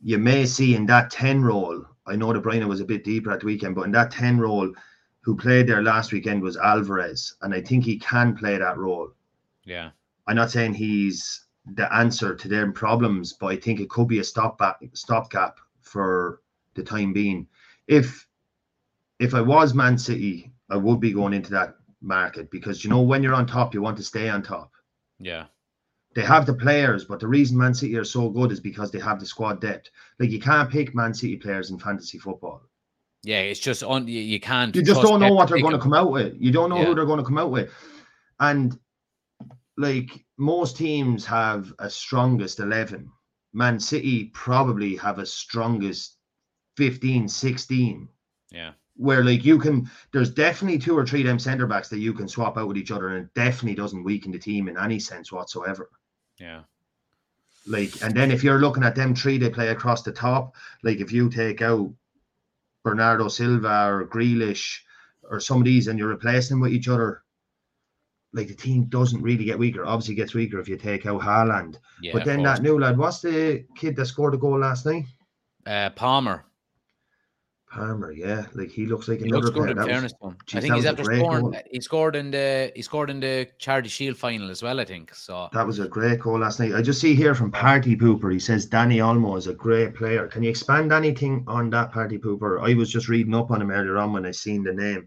Speaker 2: you may see in that 10 role. I know De Bruyne was a bit deeper at the weekend, but in that 10 role, who played there last weekend was Alvarez, and I think he can play that role.
Speaker 1: yeah,
Speaker 2: I'm not saying he's the answer to their problems, but I think it could be a stop back, stopgap for the time being. If if I was Man City, I would be going into that market because you know when you're on top, you want to stay on top.
Speaker 1: Yeah.
Speaker 2: They have the players, but the reason Man City are so good is because they have the squad depth. Like you can't pick Man City players in fantasy football.
Speaker 1: Yeah, it's just on you, you can't.
Speaker 2: You just don't know what they're going to come out with. You don't know
Speaker 1: Yeah.
Speaker 2: who they're going to come out with. And like most teams have a strongest 11. Man City probably have a strongest 15, 16
Speaker 1: Yeah.
Speaker 2: where like you can there's definitely two or three of them centre backs that you can swap out with each other and it definitely doesn't weaken the team in any sense whatsoever.
Speaker 1: Yeah.
Speaker 2: Like and then if you're looking at them three they play across the top, like if you take out Bernardo Silva or Grealish or some of these and you're replacing them with each other, like the team doesn't really get weaker. Obviously it gets weaker if you take out Haaland.
Speaker 1: Yeah.
Speaker 2: but then that new lad, what's the kid that scored a goal last night?
Speaker 1: uh, Palmer.
Speaker 2: Palmer, yeah. Like he looks like
Speaker 1: He
Speaker 2: another
Speaker 1: looks good
Speaker 2: player.
Speaker 1: in
Speaker 2: That was-
Speaker 1: fairness to. I think he's after scoring.
Speaker 2: goal.
Speaker 1: He scored in the he scored in the Charity Shield final as well. I think so.
Speaker 2: That was a great goal last night. I just see here from Party Pooper. He says Dani Olmo is a great player. Can you expand anything on that Party Pooper? I was just reading up on him earlier on when I seen the name.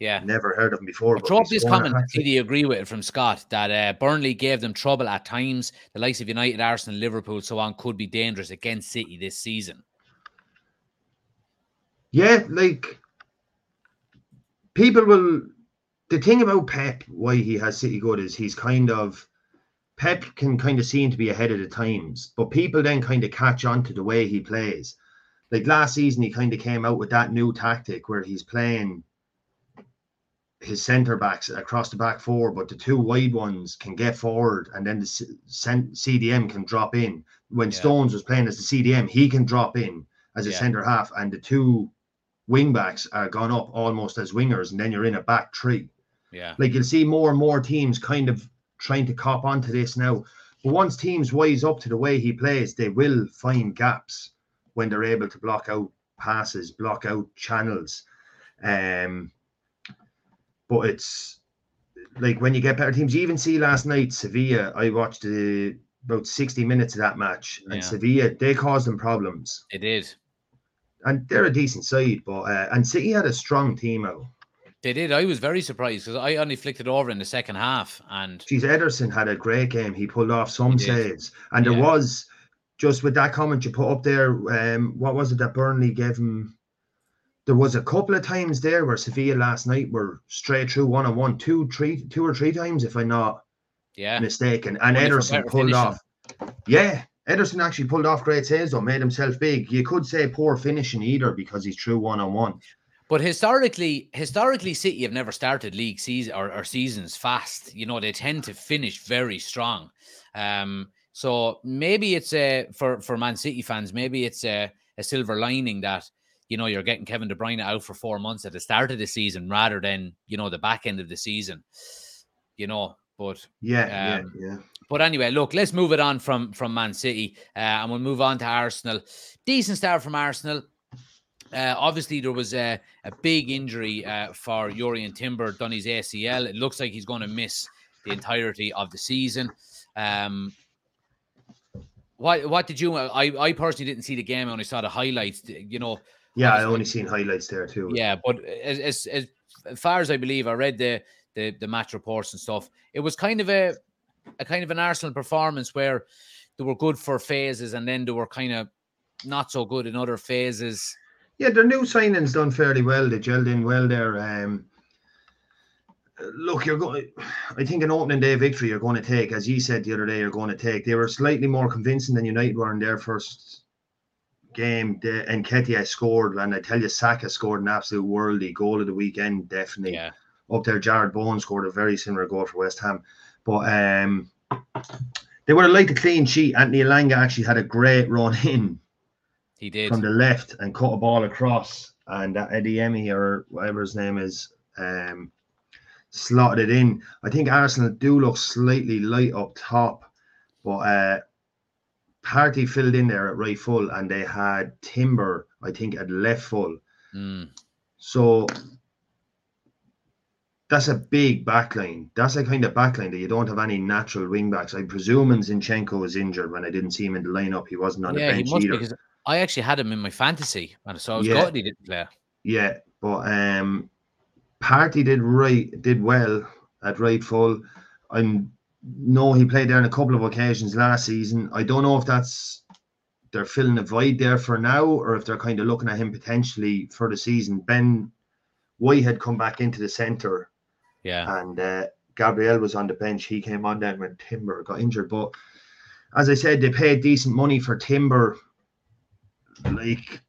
Speaker 1: Yeah.
Speaker 2: Never heard of him before. but he's
Speaker 1: this comment. Did you agree with it from Scott that uh, Burnley gave them trouble at times? The likes of United, Arsenal, Liverpool, so on could be dangerous against City this season.
Speaker 2: Yeah, like people will. The thing about Pep, why he has City good, is he's kind of Pep can kind of seem to be ahead of the times, but people then kind of catch on to the way he plays. Like last season, he kind of came out with that new tactic where he's playing his centre backs across the back four, but the two wide ones can get forward, and then the C- CDM can drop in. When
Speaker 1: Yeah.
Speaker 2: Stones was playing as the CDM, he can drop in as a
Speaker 1: Yeah.
Speaker 2: centre half, and the two wing backs are gone up almost as wingers, and then you're in a back three.
Speaker 1: Yeah.
Speaker 2: Like you'll see more and more teams kind of trying to cop onto this now. But once teams wise up to the way he plays, they will find gaps when they're able to block out passes, block out channels. Um, but it's like when you get better teams, you even see last night Sevilla. I watched the, about 60 minutes of that match, and
Speaker 1: Yeah.
Speaker 2: Sevilla they caused them problems.
Speaker 1: It did.
Speaker 2: And they're a decent side, but uh, and City had a strong team out.
Speaker 1: They did. I was very surprised because I only flicked it over in the second half, and
Speaker 2: Geez, Ederson had a great game. He pulled off some saves, and there was just with that comment you put up there. Um, what was it that Burnley gave him? There was a couple of times there where Sevilla last night were straight through one on one, two, three, two or three times, if I'm not
Speaker 1: yeah,
Speaker 2: mistaken. And Ederson pulled
Speaker 1: finishing.
Speaker 2: off. Yeah, Ederson actually pulled off great saves though, made himself big. You could say poor finishing either because he's through one on one.
Speaker 1: But historically, historically, City have never started league season or, or seasons fast. You know, they tend to finish very strong. Um, so maybe it's a for for Man City fans, maybe it's a, a silver lining that you know you're getting Kevin De Bruyne out for four months at the start of the season rather than you know the back end of the season. You know, but
Speaker 2: Yeah,
Speaker 1: Um,
Speaker 2: yeah, yeah.
Speaker 1: but anyway, look, let's move it on from from Man City, uh, and we'll move on to Arsenal. Decent start from Arsenal. Uh, obviously, there was a, a big injury uh, for Jurriën Timber, done his ACL. It looks like he's going to miss the entirety of the season. Um, what what did you? I I personally didn't see the game. I only saw the highlights. You know,
Speaker 2: Yeah, I only seen highlights there too.
Speaker 1: yeah, but as, as as far as I believe, I read the, the the match reports and stuff. It was kind of a a kind of an Arsenal performance where they were good for phases and then they were kind of not so good in other phases.
Speaker 2: Yeah, their new signings done fairly well. They gelled in well there. Um, look, you're going. I think an opening day victory you're going to take, as you said the other day, you're going to take. They were slightly more convincing than United were in their first game. The, and Nketiah scored, and I tell you, Saka scored an absolute worldy goal of the weekend. Definitely
Speaker 1: Yeah,
Speaker 2: up there. Jarrod Bowen scored a very similar goal for West Ham, but um, they would have liked a clean sheet. Anthony Elanga actually had a great run in
Speaker 1: he did.
Speaker 2: from the left and cut a ball across, and that Eddie Emmy or whatever his name is, um, slotted it in. I think Arsenal do look slightly light up top, but uh, Partey filled in there at right full, and they had Timber, I think, at left full.
Speaker 1: Mm,
Speaker 2: So that's a big backline. That's a kind of backline that you don't have any natural wing backs. I'm presuming Zinchenko was injured when I didn't see him in the lineup. He wasn't on
Speaker 1: yeah,
Speaker 2: the bench Yeah,
Speaker 1: he must
Speaker 2: either.
Speaker 1: because I actually had him in my fantasy, and so I was
Speaker 2: Yeah.
Speaker 1: glad he didn't play.
Speaker 2: Yeah, but um, Partey did right, did well at right full. I know he played there on a couple of occasions last season. I don't know if that's they're filling a void there for now, or if they're kind of looking at him potentially for the season. Ben White had come back into the centre,
Speaker 1: Yeah,
Speaker 2: and uh, Gabriel was on the bench. He came on then when Timber got injured. But as I said, they paid decent money for Timber. Like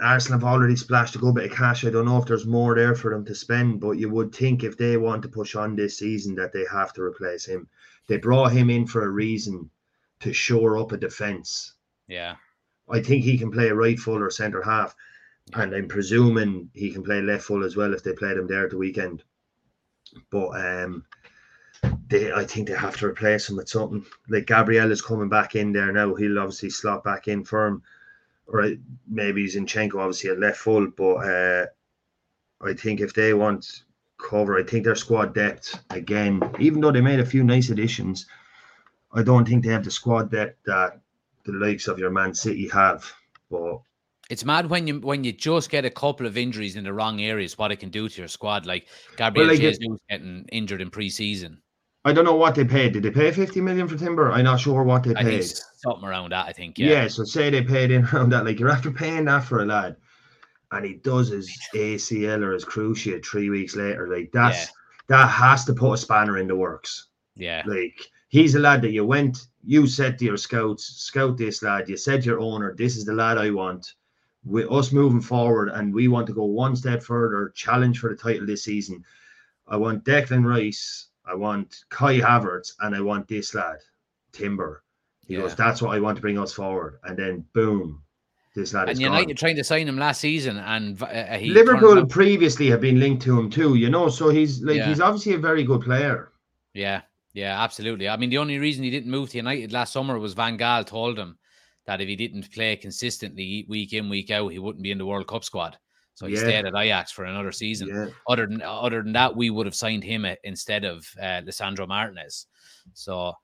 Speaker 2: Arsenal have already splashed a good bit of cash. I don't know if there's more there for them to spend, but you would think if they want to push on this season that they have to replace him. They brought him in for a reason to shore up a defence.
Speaker 1: yeah,
Speaker 2: I think he can play right full or centre half, and I'm presuming he can play left full as well if they played him there at the weekend. But um, they, I think they have to replace him with something. Like Gabriel is coming back in there now. He'll obviously slot back in for him, or uh, maybe Zinchenko obviously at left full. But uh, I think if they want cover, I think their squad depth again, even though they made a few nice additions, I don't think they have the squad depth that the likes of your Man City have. But
Speaker 1: it's mad when you when you just get a couple of injuries in the wrong areas, what it can do to your squad. Like Gabriel
Speaker 2: like it-
Speaker 1: Jesus getting injured in pre-season.
Speaker 2: I don't know what they paid. Did they pay 50 million for Timber? I'm not sure what they
Speaker 1: I
Speaker 2: paid.
Speaker 1: something around that. I think.
Speaker 2: Yeah.
Speaker 1: Yeah,
Speaker 2: so say they paid in around that. Like you're after paying that for a lad, and he does his ACL or his cruciate three weeks later. Like that's
Speaker 1: Yeah.
Speaker 2: that has to put a spanner in the works.
Speaker 1: yeah,
Speaker 2: Like he's a lad that you went, you said to your scouts, scout this lad. You said to your owner, this is the lad I want. With us moving forward, and we want to go one step further, challenge for the title this season. I want Declan Rice, I want Kai Havertz, and I want this lad, Timber. He
Speaker 1: Yeah.
Speaker 2: goes, that's what I want to bring us forward. And then boom, this lad
Speaker 1: and
Speaker 2: is
Speaker 1: United
Speaker 2: gone.
Speaker 1: trying to sign him last season, and uh, he
Speaker 2: Liverpool previously have been linked to him too, you know. So he's like
Speaker 1: Yeah.
Speaker 2: he's obviously a very good player.
Speaker 1: Yeah, yeah, absolutely. I mean, the only reason he didn't move to United last summer was Van Gaal told him that if he didn't play consistently week in week out, he wouldn't be in the World Cup squad. So he
Speaker 2: Yeah.
Speaker 1: stayed at Ajax for another season.
Speaker 2: Yeah.
Speaker 1: Other than other than that, we would have signed him instead of uh, Lisandro Martinez. So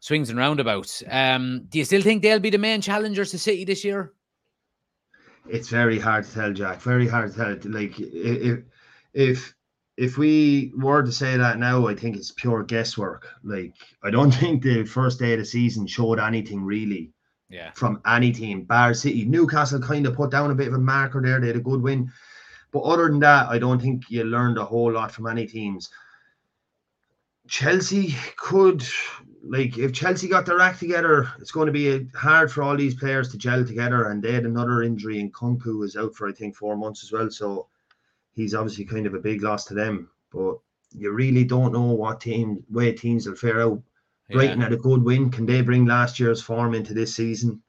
Speaker 1: swings and roundabouts. Um, do you still think they'll be the main challengers to City this year?
Speaker 2: It's very hard to tell, Jack. Very hard to tell. Like if if if we were to say that now, I think it's pure guesswork. Like I don't think the first day of the season showed anything really
Speaker 1: Yeah,
Speaker 2: from any team. Bar City, Newcastle kind of put down a bit of a marker there. They had a good win, but other than that, I don't think you learned a whole lot from any teams. Chelsea could like if Chelsea got their act together, it's going to be hard for all these players to gel together. And they had another injury, and Nkunku is out for I think four months as well. So he's obviously kind of a big loss to them. But you really don't know what team way teams will fare out.
Speaker 1: Yeah.
Speaker 2: Brighton had a good win. Can they bring last year's form into this season?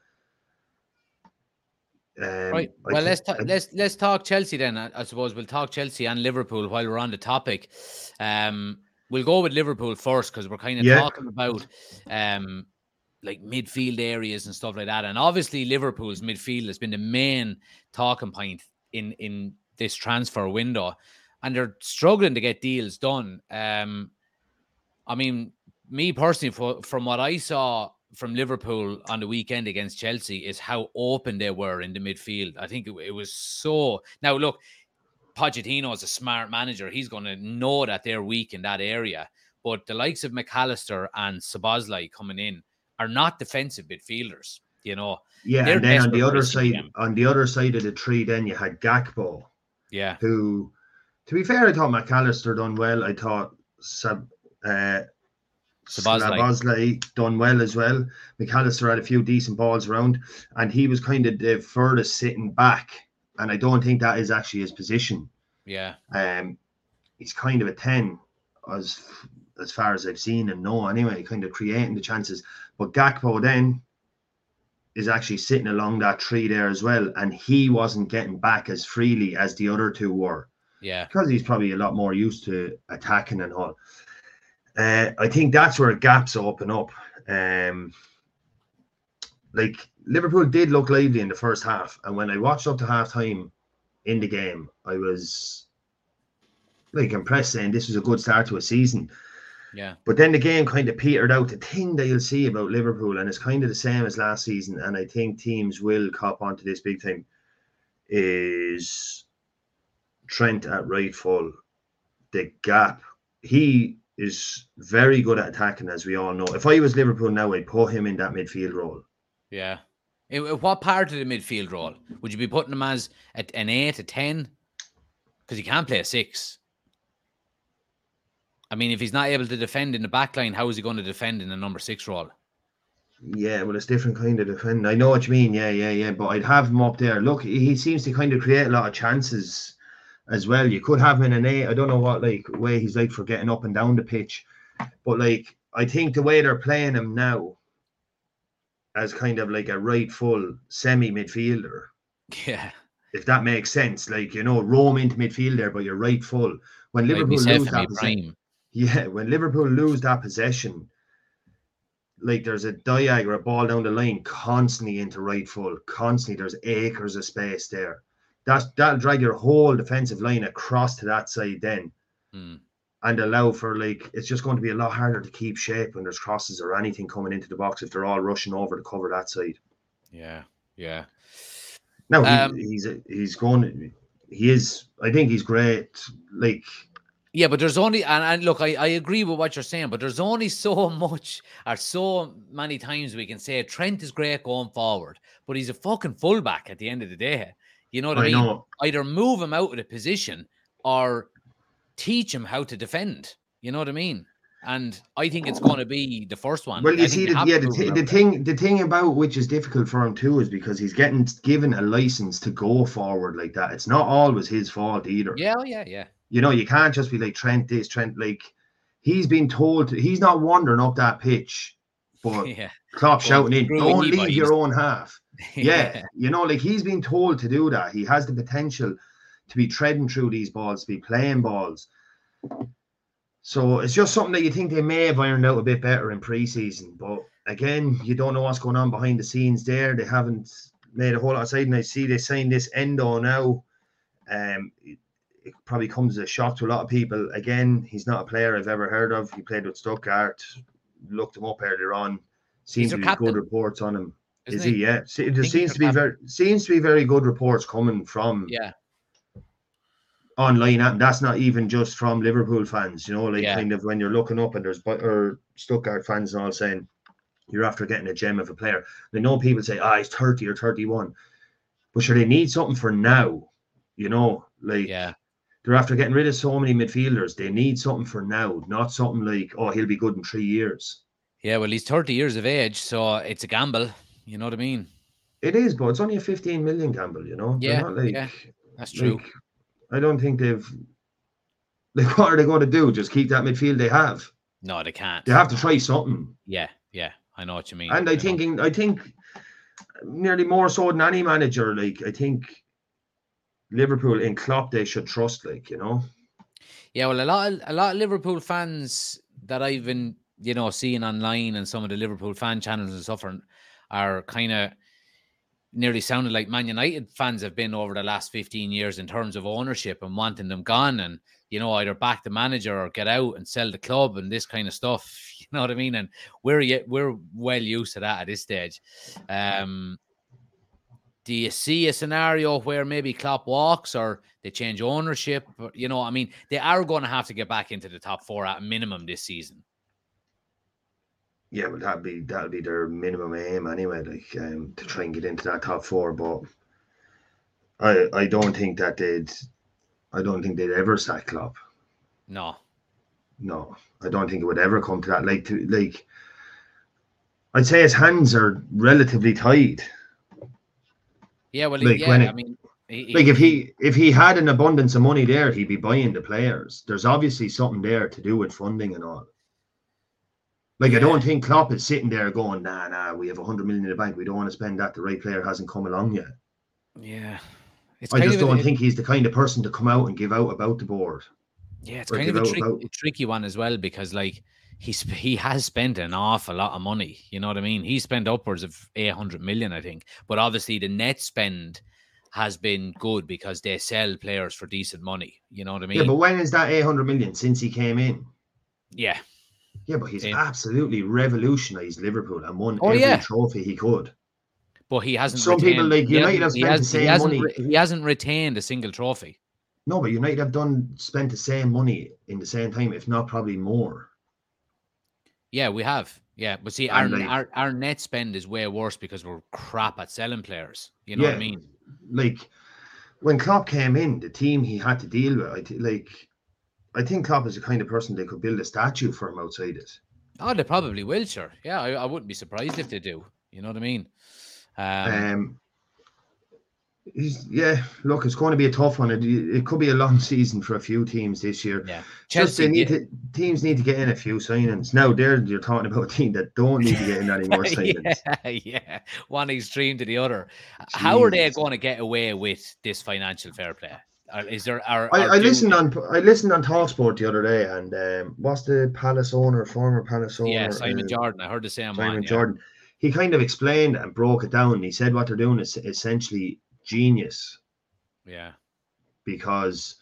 Speaker 2: Um,
Speaker 1: Right. Well, let's ta-
Speaker 2: I-
Speaker 1: let's let's talk Chelsea then. I, I suppose we'll talk Chelsea and Liverpool while we're on the topic. Um, we'll go with Liverpool first because we're kind of
Speaker 2: Yeah.
Speaker 1: talking about um like midfield areas and stuff like that. And obviously, Liverpool's midfield has been the main talking point in in this transfer window, and they're struggling to get deals done. Um, I mean, me personally, for, from what I saw from Liverpool on the weekend against Chelsea, is how open they were in the midfield. I think it, it was so. Now, look, Pochettino is a smart manager. He's going to know that they're weak in that area. But the likes of Mac Allister and Szoboszlai coming in are not defensive midfielders. You know,
Speaker 2: yeah, and then on the other side, on the other side of the tree, then you had Gakpo,
Speaker 1: yeah,
Speaker 2: who, to be fair, I thought Mac Allister done well. I thought Sab, uh,
Speaker 1: Szoboszlai
Speaker 2: done well as well. Mac Allister had a few decent balls around, and he was kind of the furthest sitting back. And I don't think that is actually his position.
Speaker 1: yeah,
Speaker 2: Um, he's kind of a ten, as as far as I've seen and know anyway, kind of creating the chances. But Gakpo then is actually sitting along that tree there as well, and he wasn't getting back as freely as the other two were
Speaker 1: yeah,
Speaker 2: because he's probably a lot more used to attacking and all. Uh, I think that's where gaps open up. Um, like Liverpool did look lively in the first half, and when I watched up to half time in the game, I was like impressed, saying this was a good start to a season.
Speaker 1: Yeah.
Speaker 2: But then the game kind of petered out. The thing that you'll see about Liverpool, and it's kind of the same as last season, and I think teams will cop onto this big time, is Trent at right full. The gap. He is very good at attacking, as we all know. If I was Liverpool now, I'd put him in that midfield role.
Speaker 1: Yeah. In, what part of the midfield role? Would you be putting him as at an eight, a 10? Because he can't play a six. I mean, if he's not able to defend in the back line, how is he going to defend in the number six role?
Speaker 2: Yeah, well, it's different kind of defend. I know what you mean. Yeah, yeah, yeah. But I'd have him up there. Look, he seems to kind of create a lot of chances as well. You could have him in an eight. I don't know what like way he's like for getting up and down the pitch, but like I think the way they're playing him now, as kind of like a right full semi midfielder.
Speaker 1: Yeah.
Speaker 2: If that makes sense, like you know, roam into midfield there, but you're right full. When
Speaker 1: Like
Speaker 2: Liverpool lose that possession, yeah, when Liverpool lose that possession, like there's a diag or a ball down the line constantly into right full, constantly. There's acres of space there. That's that'll drag your whole defensive line across to that side then
Speaker 1: Hmm.
Speaker 2: and allow for like it's just going to be a lot harder to keep shape when there's crosses or anything coming into the box if they're all rushing over to cover that side.
Speaker 1: Yeah. Yeah.
Speaker 2: No, he,
Speaker 1: Um,
Speaker 2: he's he's going. He is. I think he's great. Like
Speaker 1: Yeah, but there's only and, and look, I, I agree with what you're saying, but there's only so much or so many times we can say Trent is great going forward, but he's a fucking fullback at the end of the day. You know what I,
Speaker 2: I
Speaker 1: mean?
Speaker 2: know.
Speaker 1: Either move him out of the position or teach him how to defend. You know what I mean? And I think it's going to be the first one.
Speaker 2: Well, you see, the, yeah, the,
Speaker 1: move him
Speaker 2: thi-
Speaker 1: out
Speaker 2: the thing, the thing about which is difficult for him too is because he's getting given a license to go forward like that. It's not always his fault either.
Speaker 1: Yeah, oh, yeah, yeah.
Speaker 2: You know, you can't just be like Trent this, Trent like. He's been told to, he's not wandering up that pitch, but
Speaker 1: Yeah.
Speaker 2: Klopp
Speaker 1: Going
Speaker 2: shouting in, "Don't leave your own half." yeah, you know, like he's been told to do that. He has the potential to be treading through these balls, to be playing balls. So it's just something that you think they may have ironed out a bit better in preseason. But again, you don't know what's going on behind the scenes there. They haven't made a whole lot of side, and I see they signed this Endo now. Um, it, it probably comes as a shock to a lot of people. Again, he's not a player I've ever heard of. He played with Stuttgart. Looked him up earlier on. Seems to be good reports on him. Is he? Yeah. See, there seems to be very seems to be very good reports coming from
Speaker 1: Yeah.
Speaker 2: online, and that's not even just from Liverpool fans. You know, like
Speaker 1: Yeah.
Speaker 2: kind of when you're looking up and there's or Stuttgart fans and all saying you're after getting a gem of a player. They know people say, "Ah, he's 30 or 31," but sure, they need something for now. You know, like
Speaker 1: Yeah.
Speaker 2: they're after getting rid of so many midfielders. They need something for now, not something like, "Oh, he'll be good in three years."
Speaker 1: Yeah. Well, he's 30 years of age, so it's a gamble. You know what I mean?
Speaker 2: It is, but it's only a 15 million gamble. You know,
Speaker 1: Yeah,
Speaker 2: not like,
Speaker 1: yeah, That's true.
Speaker 2: Like, I don't think they've. Like, what are they going to do? Just keep that midfield they have?
Speaker 1: no, they can't.
Speaker 2: They have to try something.
Speaker 1: Yeah. Yeah. I know what you mean.
Speaker 2: And I
Speaker 1: know.
Speaker 2: thinking, I think, nearly more so than any manager. Like, I think Liverpool in Klopp they should trust. Like, you know,
Speaker 1: Yeah, well, a lot, of, a lot of Liverpool fans that I've been, you know, seeing online and some of the Liverpool fan channels and stuff are, are kind of nearly sounding like Man United fans have been over the last fifteen years in terms of ownership and wanting them gone, and you know, either back the manager or get out and sell the club and this kind of stuff. You know what I mean? And we're we're well used to that at this stage. Um, do you see a scenario where maybe Klopp walks or they change ownership? You know, I mean, they are going to have to get back into the top four at minimum this season.
Speaker 2: Yeah, well, that'd be that'd be their minimum aim anyway. Like, um, to try and get into that top four. But I I don't think that they'd. I don't think they'd ever sack Klopp.
Speaker 1: No,
Speaker 2: No, I don't think it would ever come to that. Like, to like, I'd say his hands are relatively tied.
Speaker 1: yeah, well,
Speaker 2: Like,
Speaker 1: yeah,
Speaker 2: when
Speaker 1: I
Speaker 2: it-
Speaker 1: mean, he,
Speaker 2: Like, if he if he had an abundance of money there, he'd be buying the players. There's obviously something there to do with funding and all. Like, I don't think Klopp is sitting there going, "Nah, nah, we have a hundred million in the bank. We don't want to spend that. The right player hasn't come along yet."
Speaker 1: yeah, it's
Speaker 2: I just don't
Speaker 1: it-
Speaker 2: think he's the kind of person to come out and give out about the board.
Speaker 1: Yeah, it's kind of a, trick,
Speaker 2: about-
Speaker 1: a tricky one as well because like he's he has spent an awful lot of money. You know what I mean? He spent upwards of eight hundred million, I think. But obviously the net spend has been good because they sell players for decent money. You know what I mean?
Speaker 2: Yeah, but when is that 800 million since he came in?
Speaker 1: yeah.
Speaker 2: Yeah, but he's
Speaker 1: Yeah.
Speaker 2: absolutely revolutionized Liverpool and won
Speaker 1: Oh,
Speaker 2: every
Speaker 1: yeah.
Speaker 2: trophy he could.
Speaker 1: But he hasn't.
Speaker 2: Some people,
Speaker 1: retained-
Speaker 2: like, United have spent the
Speaker 1: hasn't-
Speaker 2: same
Speaker 1: he hasn't,
Speaker 2: money.
Speaker 1: re- He hasn't retained a single trophy.
Speaker 2: No, but United have done spent the same money in the same time, if not probably more.
Speaker 1: Yeah, we have. Yeah, but see, our,
Speaker 2: like-
Speaker 1: our our net spend is way worse because we're crap at selling players. You know what I mean?
Speaker 2: Like when Klopp came in, the team he had to deal with, like. I think Klopp is the kind of person they could build a statue for him outside it.
Speaker 1: Oh, they probably will, sure. Yeah, I, I wouldn't be surprised if they do. You know what I mean? Um,
Speaker 2: Um, he's, yeah, look, it's going to be a tough one. It, it could be a long season for a few teams this year.
Speaker 1: yeah,
Speaker 2: Just
Speaker 1: Chelsea.
Speaker 2: they need
Speaker 1: yeah,
Speaker 2: to, teams need to get in a few signings. Now, there you're talking about a team that don't need to get in any more signings.
Speaker 1: yeah, yeah, one extreme to the other. How are they going to get away with this financial fair play? Are, is there? Are,
Speaker 2: I,
Speaker 1: are
Speaker 2: I
Speaker 1: do-
Speaker 2: listened on I listened on Talksport the other day, and um, what's the Palace owner, former Palace owner,
Speaker 1: Yeah, Simon
Speaker 2: uh,
Speaker 1: Jordan. I heard the same
Speaker 2: Simon
Speaker 1: one. Yeah.
Speaker 2: Jordan. He kind of explained and broke it down. He said what they're doing is essentially genius
Speaker 1: yeah,
Speaker 2: because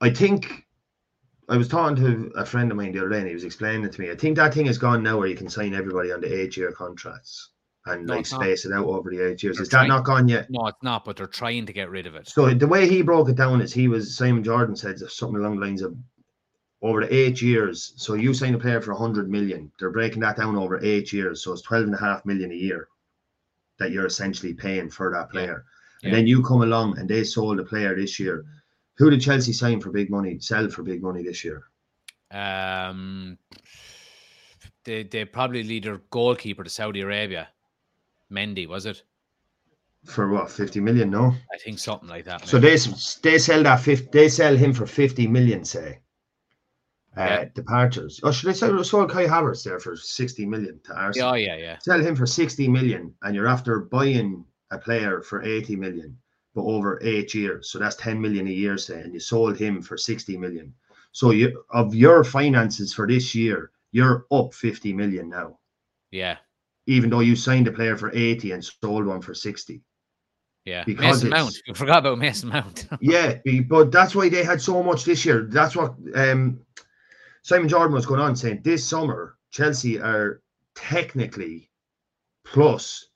Speaker 2: I think I was talking to a friend of mine the other day, and he was explaining it to me. I think that thing has gone now, where you can sign everybody on the eight-year contracts and
Speaker 1: No,
Speaker 2: like space it out over the eight years.
Speaker 1: They're
Speaker 2: Is that not gone yet?
Speaker 1: no, it's not. But they're trying to get rid of it.
Speaker 2: So the way he broke it down is he was Simon Jordan said something along the lines of over the eight years. So you sign a player for a hundred million. They're breaking that down over eight years. So it's twelve and a half million a year that you're essentially paying for that player.
Speaker 1: Yeah.
Speaker 2: And then you come along and they sold a player this year. Who did Chelsea sign for big money, sell for big money this year?
Speaker 1: Um, they they probably lead their goalkeeper to Saudi Arabia. Mendy was it?
Speaker 2: For what, 50 million? No.
Speaker 1: I think something like that.
Speaker 2: So they they sell that 50, they sell him for 50 million, say. Uh,
Speaker 1: Yeah.
Speaker 2: departures. Oh, should I sell sold Kai Havertz there for 60 million to Arsenal?
Speaker 1: yeah, oh, yeah, yeah.
Speaker 2: sell him for 60 million and you're after buying a player for 80 million but over eight years so that's 10 million a year say and you sold him for 60 million so you of your finances for this year you're up 50 million now
Speaker 1: Yeah,
Speaker 2: even though you signed a player for 80 and sold one for 60
Speaker 1: yeah.
Speaker 2: Because
Speaker 1: Mason Mount. You forgot about Mason Mount.
Speaker 2: yeah but that's why they had so much this year that's what um simon jordan was going on saying this summer chelsea are technically plus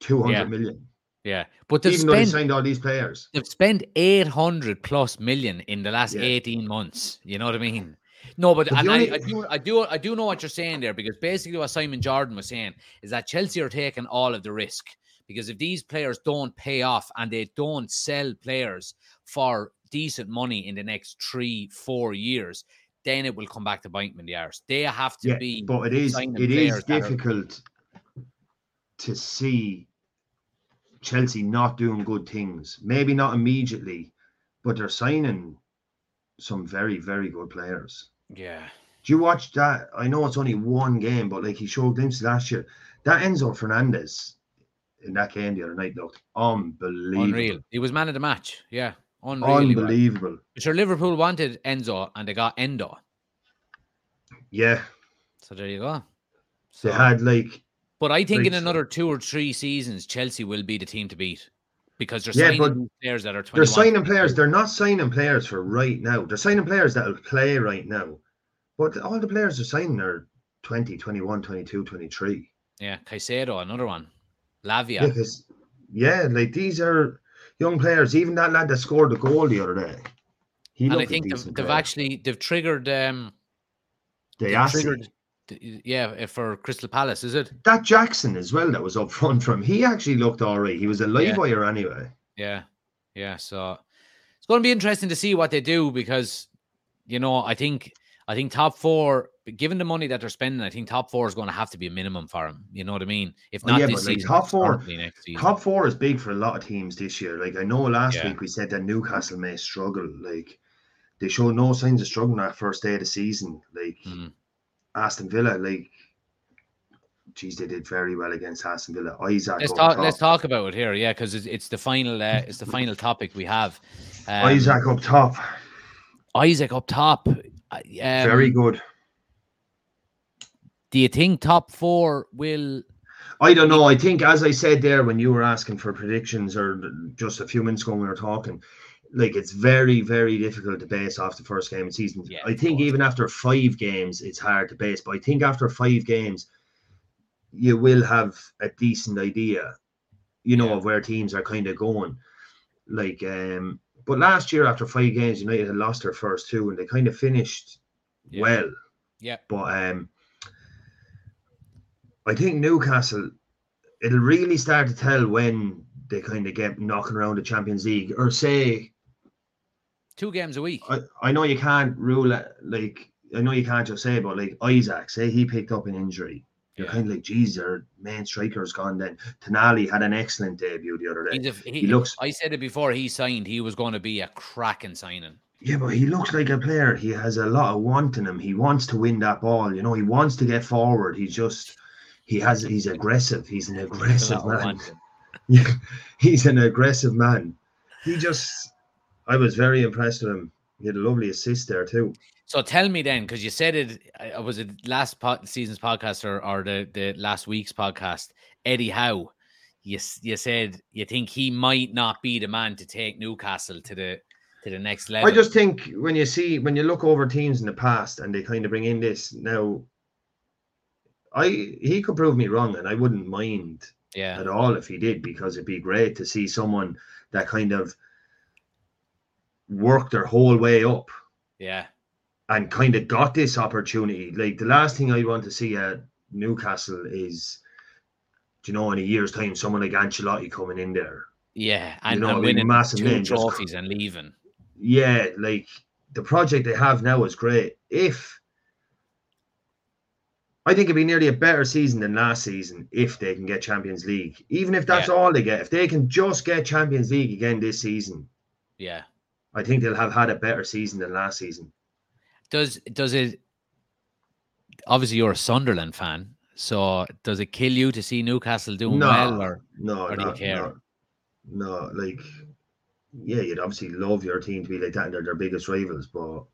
Speaker 2: two hundred
Speaker 1: Yeah.
Speaker 2: million.
Speaker 1: yeah, but they've
Speaker 2: even though they signed all these players.
Speaker 1: they've spent eight hundred plus million in the last
Speaker 2: Yeah.
Speaker 1: eighteen months. You know what I mean? No, but,
Speaker 2: But
Speaker 1: I,
Speaker 2: only-
Speaker 1: I do I do I do know what you're saying there because basically what Simon Jordan was saying is that Chelsea are taking all of the risk because if these players don't pay off and they don't sell players for decent money in the next three four years, then it will come back to bite them in the arse. They have to
Speaker 2: Yeah,
Speaker 1: be
Speaker 2: but it is it is
Speaker 1: that are-
Speaker 2: difficult to see Chelsea not doing good things. Maybe not immediately, but they're signing some very very good players.
Speaker 1: yeah.
Speaker 2: Do you watch that? I know it's only one game, but like he showed glimpses last year. That Enzo Fernandez in that game the other night looked unbelievable.
Speaker 1: Unreal. He was man of the match. Yeah. Unreal.
Speaker 2: Unbelievable.
Speaker 1: But sure, Liverpool wanted Enzo and they got Endo.
Speaker 2: Yeah.
Speaker 1: So there you go.
Speaker 2: They
Speaker 1: So-
Speaker 2: had like
Speaker 1: but I think in another two or three seasons, Chelsea will be the team to beat because they're
Speaker 2: Yeah,
Speaker 1: signing
Speaker 2: but
Speaker 1: players that are 21.
Speaker 2: they're signing players. They're not signing players for right now. They're signing players that will play right now. But all the players they're signing are 20, 21, 22, 23.
Speaker 1: Yeah, Caicedo, another one. Lavia.
Speaker 2: because yeah, like these are young players. Even that lad that scored the goal the other day. He
Speaker 1: and I think they've, they've actually they've triggered um they've
Speaker 2: Diassi.
Speaker 1: triggered yeah uh, for Crystal Palace, is it?
Speaker 2: that Jackson as well that was up front from he actually looked all right. He was a live
Speaker 1: Yeah.
Speaker 2: wire anyway.
Speaker 1: Yeah, yeah. So it's going to be interesting to see what they do because you know I think I think top four, given the money that they're spending, I think top four is going to have to be a minimum for them. You know what I mean? If
Speaker 2: Oh,
Speaker 1: not
Speaker 2: yeah,
Speaker 1: this
Speaker 2: but, like,
Speaker 1: season,
Speaker 2: top four-. Top four is big for a lot of teams this year. Like I know last
Speaker 1: Yeah.
Speaker 2: week we said that Newcastle may struggle. Like they showed no signs of struggling that first day of the season. Like
Speaker 1: Mm.
Speaker 2: Aston Villa, like geez, they did very well against Aston Villa. Isak,
Speaker 1: Let's talk. Let's talk about it here, yeah, because it's, it's the final. Uh, it's the final topic we have. Um,
Speaker 2: Isak up top,
Speaker 1: Isak up top. uh, Um,
Speaker 2: very good.
Speaker 1: Do you think top four will?
Speaker 2: I don't know. I think, as I said there, when you were asking for predictions, or just a few minutes ago when we were talking, like it's very, very difficult to base off the first game of the season.
Speaker 1: Yeah,
Speaker 2: I think even after five games, it's hard to base. But I think after five games, you will have a decent idea, you know,
Speaker 1: Yeah.
Speaker 2: of where teams are kind of going. Like, um, but last year after five games, United had lost their first two, and they kind of finished
Speaker 1: Yeah.
Speaker 2: well.
Speaker 1: Yeah.
Speaker 2: But um, I think Newcastle, it'll really start to tell when they kind of get knocking around the Champions League, or say,
Speaker 1: Two games a week.
Speaker 2: I, I know you can't rule it, like, I know you can't just say, but like Isak, say he picked up an injury. You're
Speaker 1: Yeah.
Speaker 2: kind of like, geez, their main striker's gone then. Tonali had an excellent debut the other day.
Speaker 1: A, he,
Speaker 2: he looks-
Speaker 1: I said it before he signed. He was going to be a cracking signing.
Speaker 2: Yeah, but he looks like a player. He has a lot of want in him. He wants to win that ball. You know, he wants to get forward. He's just, he has, he's aggressive. He's an aggressive man. Yeah, he's an aggressive man. He just, I was very impressed with him. He had a lovely assist there too.
Speaker 1: So tell me then, because you said it, was it last po- season's podcast or, or the, the last week's podcast. Eddie Howe, you you said you think he might not be the man to take Newcastle to the to the next level.
Speaker 2: I just think when you see when you look over teams in the past and they kind of bring in this now, I he could prove me wrong and I wouldn't mind
Speaker 1: yeah,
Speaker 2: at all if he did because it'd be great to see someone that kind of worked their whole way up
Speaker 1: yeah,
Speaker 2: and kind of got this opportunity. Like the last thing I want to see at Newcastle is, do you know, in a year's time, someone like Ancelotti coming in there.
Speaker 1: yeah, and,
Speaker 2: know,
Speaker 1: and winning
Speaker 2: massive
Speaker 1: two trophies and leaving.
Speaker 2: Yeah, like the project they have now is great. If I think it'd be nearly a better season than last season if they can get Champions League. Even if that's
Speaker 1: Yeah.
Speaker 2: all they get, if they can just get Champions League again this season,
Speaker 1: Yeah.
Speaker 2: I think they'll have had a better season than last season.
Speaker 1: Does does it? Obviously, you're a Sunderland fan, so does it kill you to see Newcastle doing
Speaker 2: No,
Speaker 1: well? Or
Speaker 2: no,
Speaker 1: or do you
Speaker 2: not-
Speaker 1: care?
Speaker 2: No, no, like yeah, you'd obviously love your team to be like that and they're their biggest rivals, but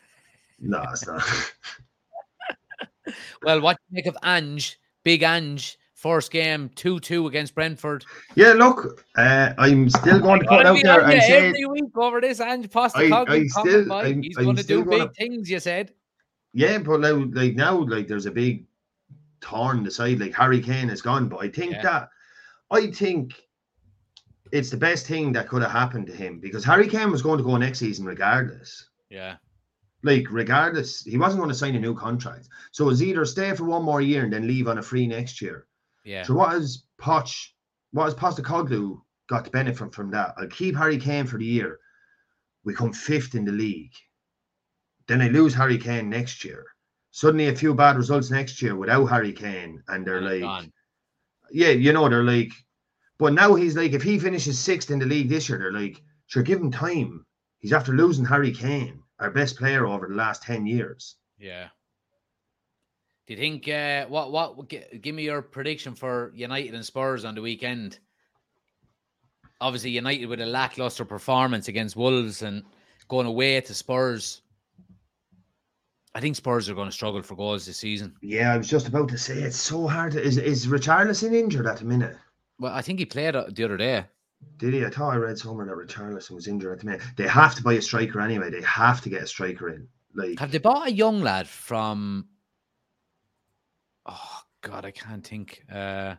Speaker 2: no, it's not.
Speaker 1: well, what do you make of Ange, Big Ange, first game two two against Brentford?
Speaker 2: yeah, look, uh, I'm still going to put out there and say
Speaker 1: every week over this Ange
Speaker 2: I
Speaker 1: Postecoglou.
Speaker 2: still- I'm-
Speaker 1: He's
Speaker 2: I'm
Speaker 1: going to do
Speaker 2: gonna-
Speaker 1: big things. You said.
Speaker 2: Yeah, but now, like now, like there's a big torn the side. Like Harry Kane is gone, but I think
Speaker 1: Yeah.
Speaker 2: that I think it's the best thing that could have happened to him because Harry Kane was going to go next season regardless.
Speaker 1: Yeah.
Speaker 2: Like regardless, he wasn't going to sign a new contract. So it's either stay for one more year and then leave on a free next year.
Speaker 1: Yeah.
Speaker 2: So what has Poch, what has Postecoglou got to benefit from, from that? I'll keep Harry Kane for the year. We come fifth in the league. Then I lose Harry Kane next year. Suddenly a few bad results next year without Harry Kane, and they're
Speaker 1: And
Speaker 2: like,
Speaker 1: gone.
Speaker 2: yeah, you know, they're like, but now he's like, if he finishes sixth in the league this year, they're like, sure, give him time. He's after losing Harry Kane, our best player over the last 10 years.
Speaker 1: Yeah. Do you think uh, what what gi- give me your prediction for United and Spurs on the weekend? Obviously, United with a lackluster performance against Wolves and going away to Spurs. I think Spurs are going to struggle for goals this season.
Speaker 2: Yeah, I was just about to say it's so hard. To, is is Richarlison injured at the minute?
Speaker 1: Well, I think he played the other day.
Speaker 2: Did he? I thought I read somewhere that Richarlison was injured at the minute. They have to buy a striker anyway. They have to get a striker in. Like,
Speaker 1: Have they bought a young lad from? Oh God, I can't think. Uh,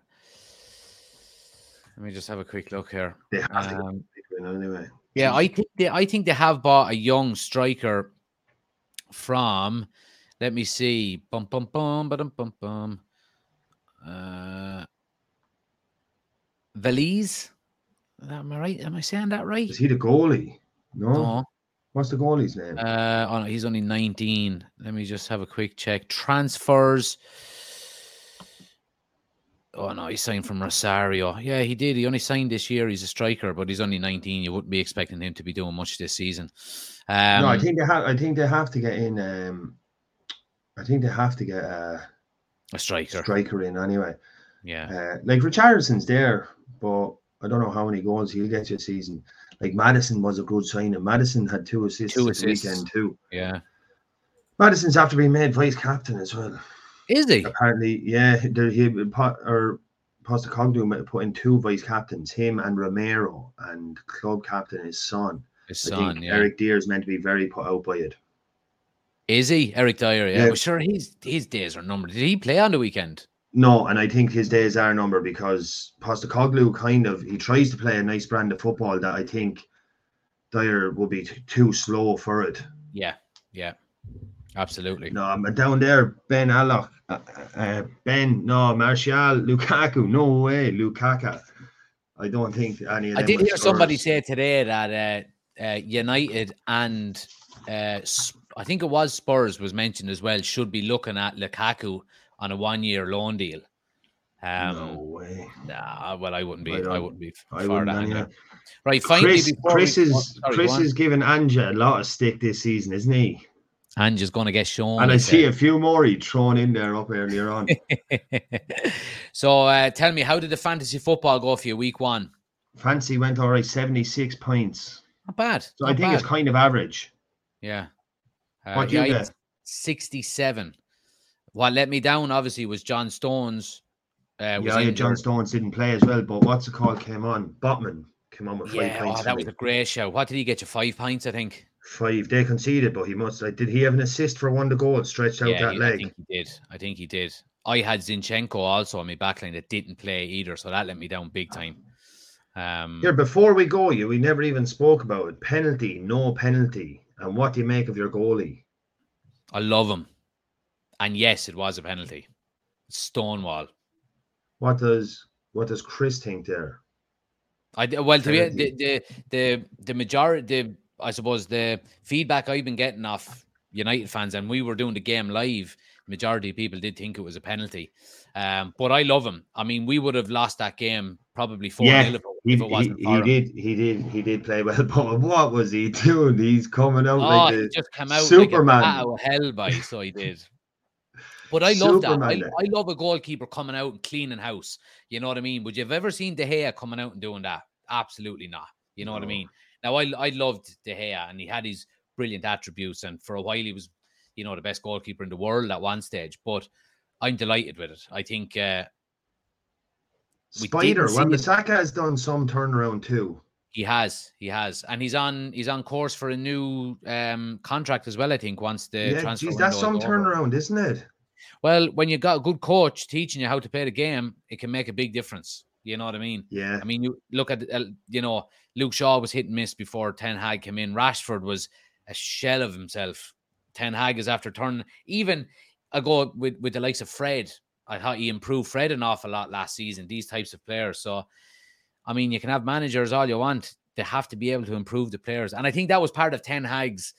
Speaker 1: let me just have a quick look here.
Speaker 2: they have
Speaker 1: Um,
Speaker 2: anyway.
Speaker 1: Yeah, I think they I think they have bought a young striker from let me see. Bum bum bum bum bum bum. Uh Veliz? Am I right? Am I saying that right?
Speaker 2: Is he the goalie? No.
Speaker 1: No.
Speaker 2: What's the goalie's name?
Speaker 1: Uh oh, he's only 19. Let me just have a quick check. Transfers. Oh no, he signed from Rosario. Yeah, he did. He only signed this year. He's a striker, but he's only 19. You wouldn't be expecting him to be doing much this season. Um,
Speaker 2: no, I think they have. I think they have to get in. Um, I think they have to get a
Speaker 1: a striker.
Speaker 2: striker in anyway.
Speaker 1: Yeah.
Speaker 2: Uh, like Richardson's there, but I don't know how many goals he'll get this season. Like Maddison was a good signing. Maddison had two assists
Speaker 1: Two
Speaker 2: this
Speaker 1: assists.
Speaker 2: weekend too.
Speaker 1: Yeah.
Speaker 2: Maddison's after being made vice captain as well.
Speaker 1: Is he?
Speaker 2: Apparently, yeah, there he or Postecoglou might have put in two vice captains, him and Romero, and club captain his son.
Speaker 1: His
Speaker 2: I
Speaker 1: son, yeah.
Speaker 2: Eric Dier is meant to be very put out by it.
Speaker 1: Is he Eric Dier? Yeah,
Speaker 2: Yeah.
Speaker 1: well, sure. His his days are numbered. Did he play on the weekend?
Speaker 2: No, and I think his days are numbered because Postecoglou kind of he tries to play a nice brand of football that I think Dier will be t- too slow for it.
Speaker 1: Yeah, yeah, absolutely.
Speaker 2: No, I'm down there, Ben Alloch, uh, uh, Ben, no, Martial, Lukaku, no way, Lukaku. I don't think any of
Speaker 1: I did hear somebody say today that uh, uh, United and uh, I think it was Spurs was mentioned as well should be looking at Lukaku on a one-year loan deal. Um,
Speaker 2: no way.
Speaker 1: nah, well, I wouldn't be.
Speaker 2: I
Speaker 1: I, wouldn't be
Speaker 2: I
Speaker 1: for
Speaker 2: wouldn't
Speaker 1: that.
Speaker 2: anyway.
Speaker 1: anyway. Right, finally,
Speaker 2: Chris, Chris
Speaker 1: we,
Speaker 2: is
Speaker 1: oh, sorry,
Speaker 2: Chris is giving Anja a lot of stick this season, isn't he?
Speaker 1: Ange is going to get shown.
Speaker 2: and I see a few more he thrown in there up earlier on.
Speaker 1: so, uh, tell me, how did the fantasy football go for you week one?
Speaker 2: Fancy went all right, 76 points.
Speaker 1: Not bad.
Speaker 2: So
Speaker 1: not
Speaker 2: I think
Speaker 1: bad.
Speaker 2: it's kind of average.
Speaker 1: Yeah. Uh,
Speaker 2: What you get?
Speaker 1: 67. What let me down, obviously, was John Stones. Uh, was
Speaker 2: yeah, John. Stones didn't play as well, but what's it called came on? Botman came on with five
Speaker 1: Yeah,
Speaker 2: points.
Speaker 1: oh, that was a great show. What did he get you? Five points, I think.
Speaker 2: Five. They conceded, but he must. Like, did he have an assist for one of the goals? Stretched out
Speaker 1: yeah,
Speaker 2: that
Speaker 1: he- I think he did. I think he did. I had Zinchenko also on my backline that didn't play either, so that let me down big time. Um,
Speaker 2: Here, before we go, you we never even spoke about it. Penalty, no penalty, and what do you make of your goalie?
Speaker 1: I love him, and yes, it was a penalty. Stonewall.
Speaker 2: What does what does Chris think there?
Speaker 1: I well to be the the the the majority the I suppose the feedback I've been getting off United fans and we were doing the game live. Majority of people did think it was a penalty, um, but I love him. I mean, we would have lost that game probably four
Speaker 2: Yeah,
Speaker 1: 0 if,
Speaker 2: He,
Speaker 1: it wasn't
Speaker 2: he
Speaker 1: for him.
Speaker 2: did he did he did play well, but what was he doing? He's coming out
Speaker 1: Oh,
Speaker 2: like
Speaker 1: he just came out
Speaker 2: Superman.
Speaker 1: like a out of hell by so he did. But I love that. I, I love a goalkeeper coming out and cleaning house. You know what I mean? Would you have ever seen De Gea coming out and doing that? Absolutely not. You know what I mean? Now I I loved De Gea and he had his brilliant attributes and for a while he was, you know, the best goalkeeper in the world at one stage. But I'm delighted with it. I think uh,
Speaker 2: Spider. When
Speaker 1: it-
Speaker 2: has done some turnaround too.
Speaker 1: he has, he has, and he's on he's on course for a new um contract as well. I think once the
Speaker 2: yeah,
Speaker 1: transfer
Speaker 2: geez, that's some turnaround, isn't it?
Speaker 1: Well, when you got a good coach teaching you how to play the game, it can make a big difference. You know what I mean?
Speaker 2: Yeah.
Speaker 1: I mean, you look at uh, you know Luke Shaw was hit and miss before Ten Hag came in. Rashford was a shell of himself. Ten Hag is after turning. Even I go with with the likes of Fred. I thought he improved Fred an awful lot last season. These types of players. So, I mean, you can have managers all you want. They have to be able to improve the players, and I think that was part of Ten Hag's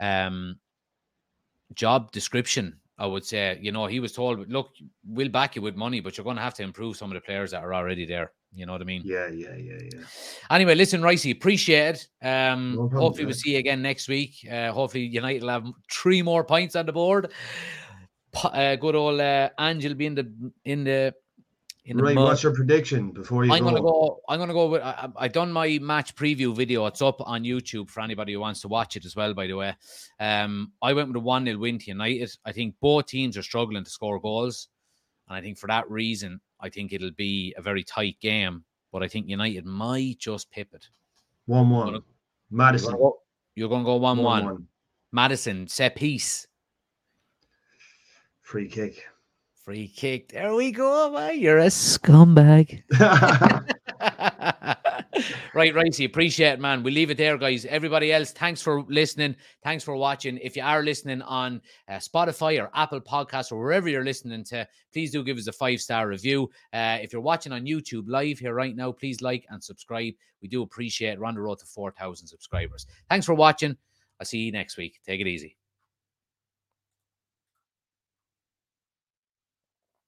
Speaker 1: um, job description. I would say, you know, he was told, look, we'll back you with money, but you're going to have to improve some of the players that are already there. You know what I mean?
Speaker 2: Yeah, yeah, yeah, yeah.
Speaker 1: Anyway, listen, Ricey, appreciate it. Um,
Speaker 2: No problem,
Speaker 1: hopefully, we'll see you again next week. Uh, hopefully, United will have three more points on the board. Uh, good old uh, Angel be in the in the in
Speaker 2: Right, what's your prediction before you
Speaker 1: I'm
Speaker 2: go?
Speaker 1: gonna go. I'm gonna go with. I, I- done my match preview video. It's up on YouTube for anybody who wants to watch it as well. By the way, um, I went with a one 0 win to United. I think both teams are struggling to score goals, and I think for that reason, I think it'll be a very tight game. But I think United might just pip it.
Speaker 2: One
Speaker 1: Gonna-
Speaker 2: one.
Speaker 1: You're
Speaker 2: Maddison.
Speaker 1: gonna go, you're gonna go one one.
Speaker 2: 1-1.
Speaker 1: Maddison set piece.
Speaker 2: Free kick.
Speaker 1: Free kick. There we go, man. You're a scumbag. right, Ricey, appreciate it, man. We'll leave it there, guys. Everybody else, thanks for listening. Thanks for watching. If you are listening on uh, Spotify or Apple Podcasts or wherever you're listening to, please do give us a five star review. Uh, if you're watching on YouTube live here right now, please like and subscribe. We do appreciate it. We're on the road to 4,000 subscribers. Thanks for watching. I'll see you next week. Take it easy.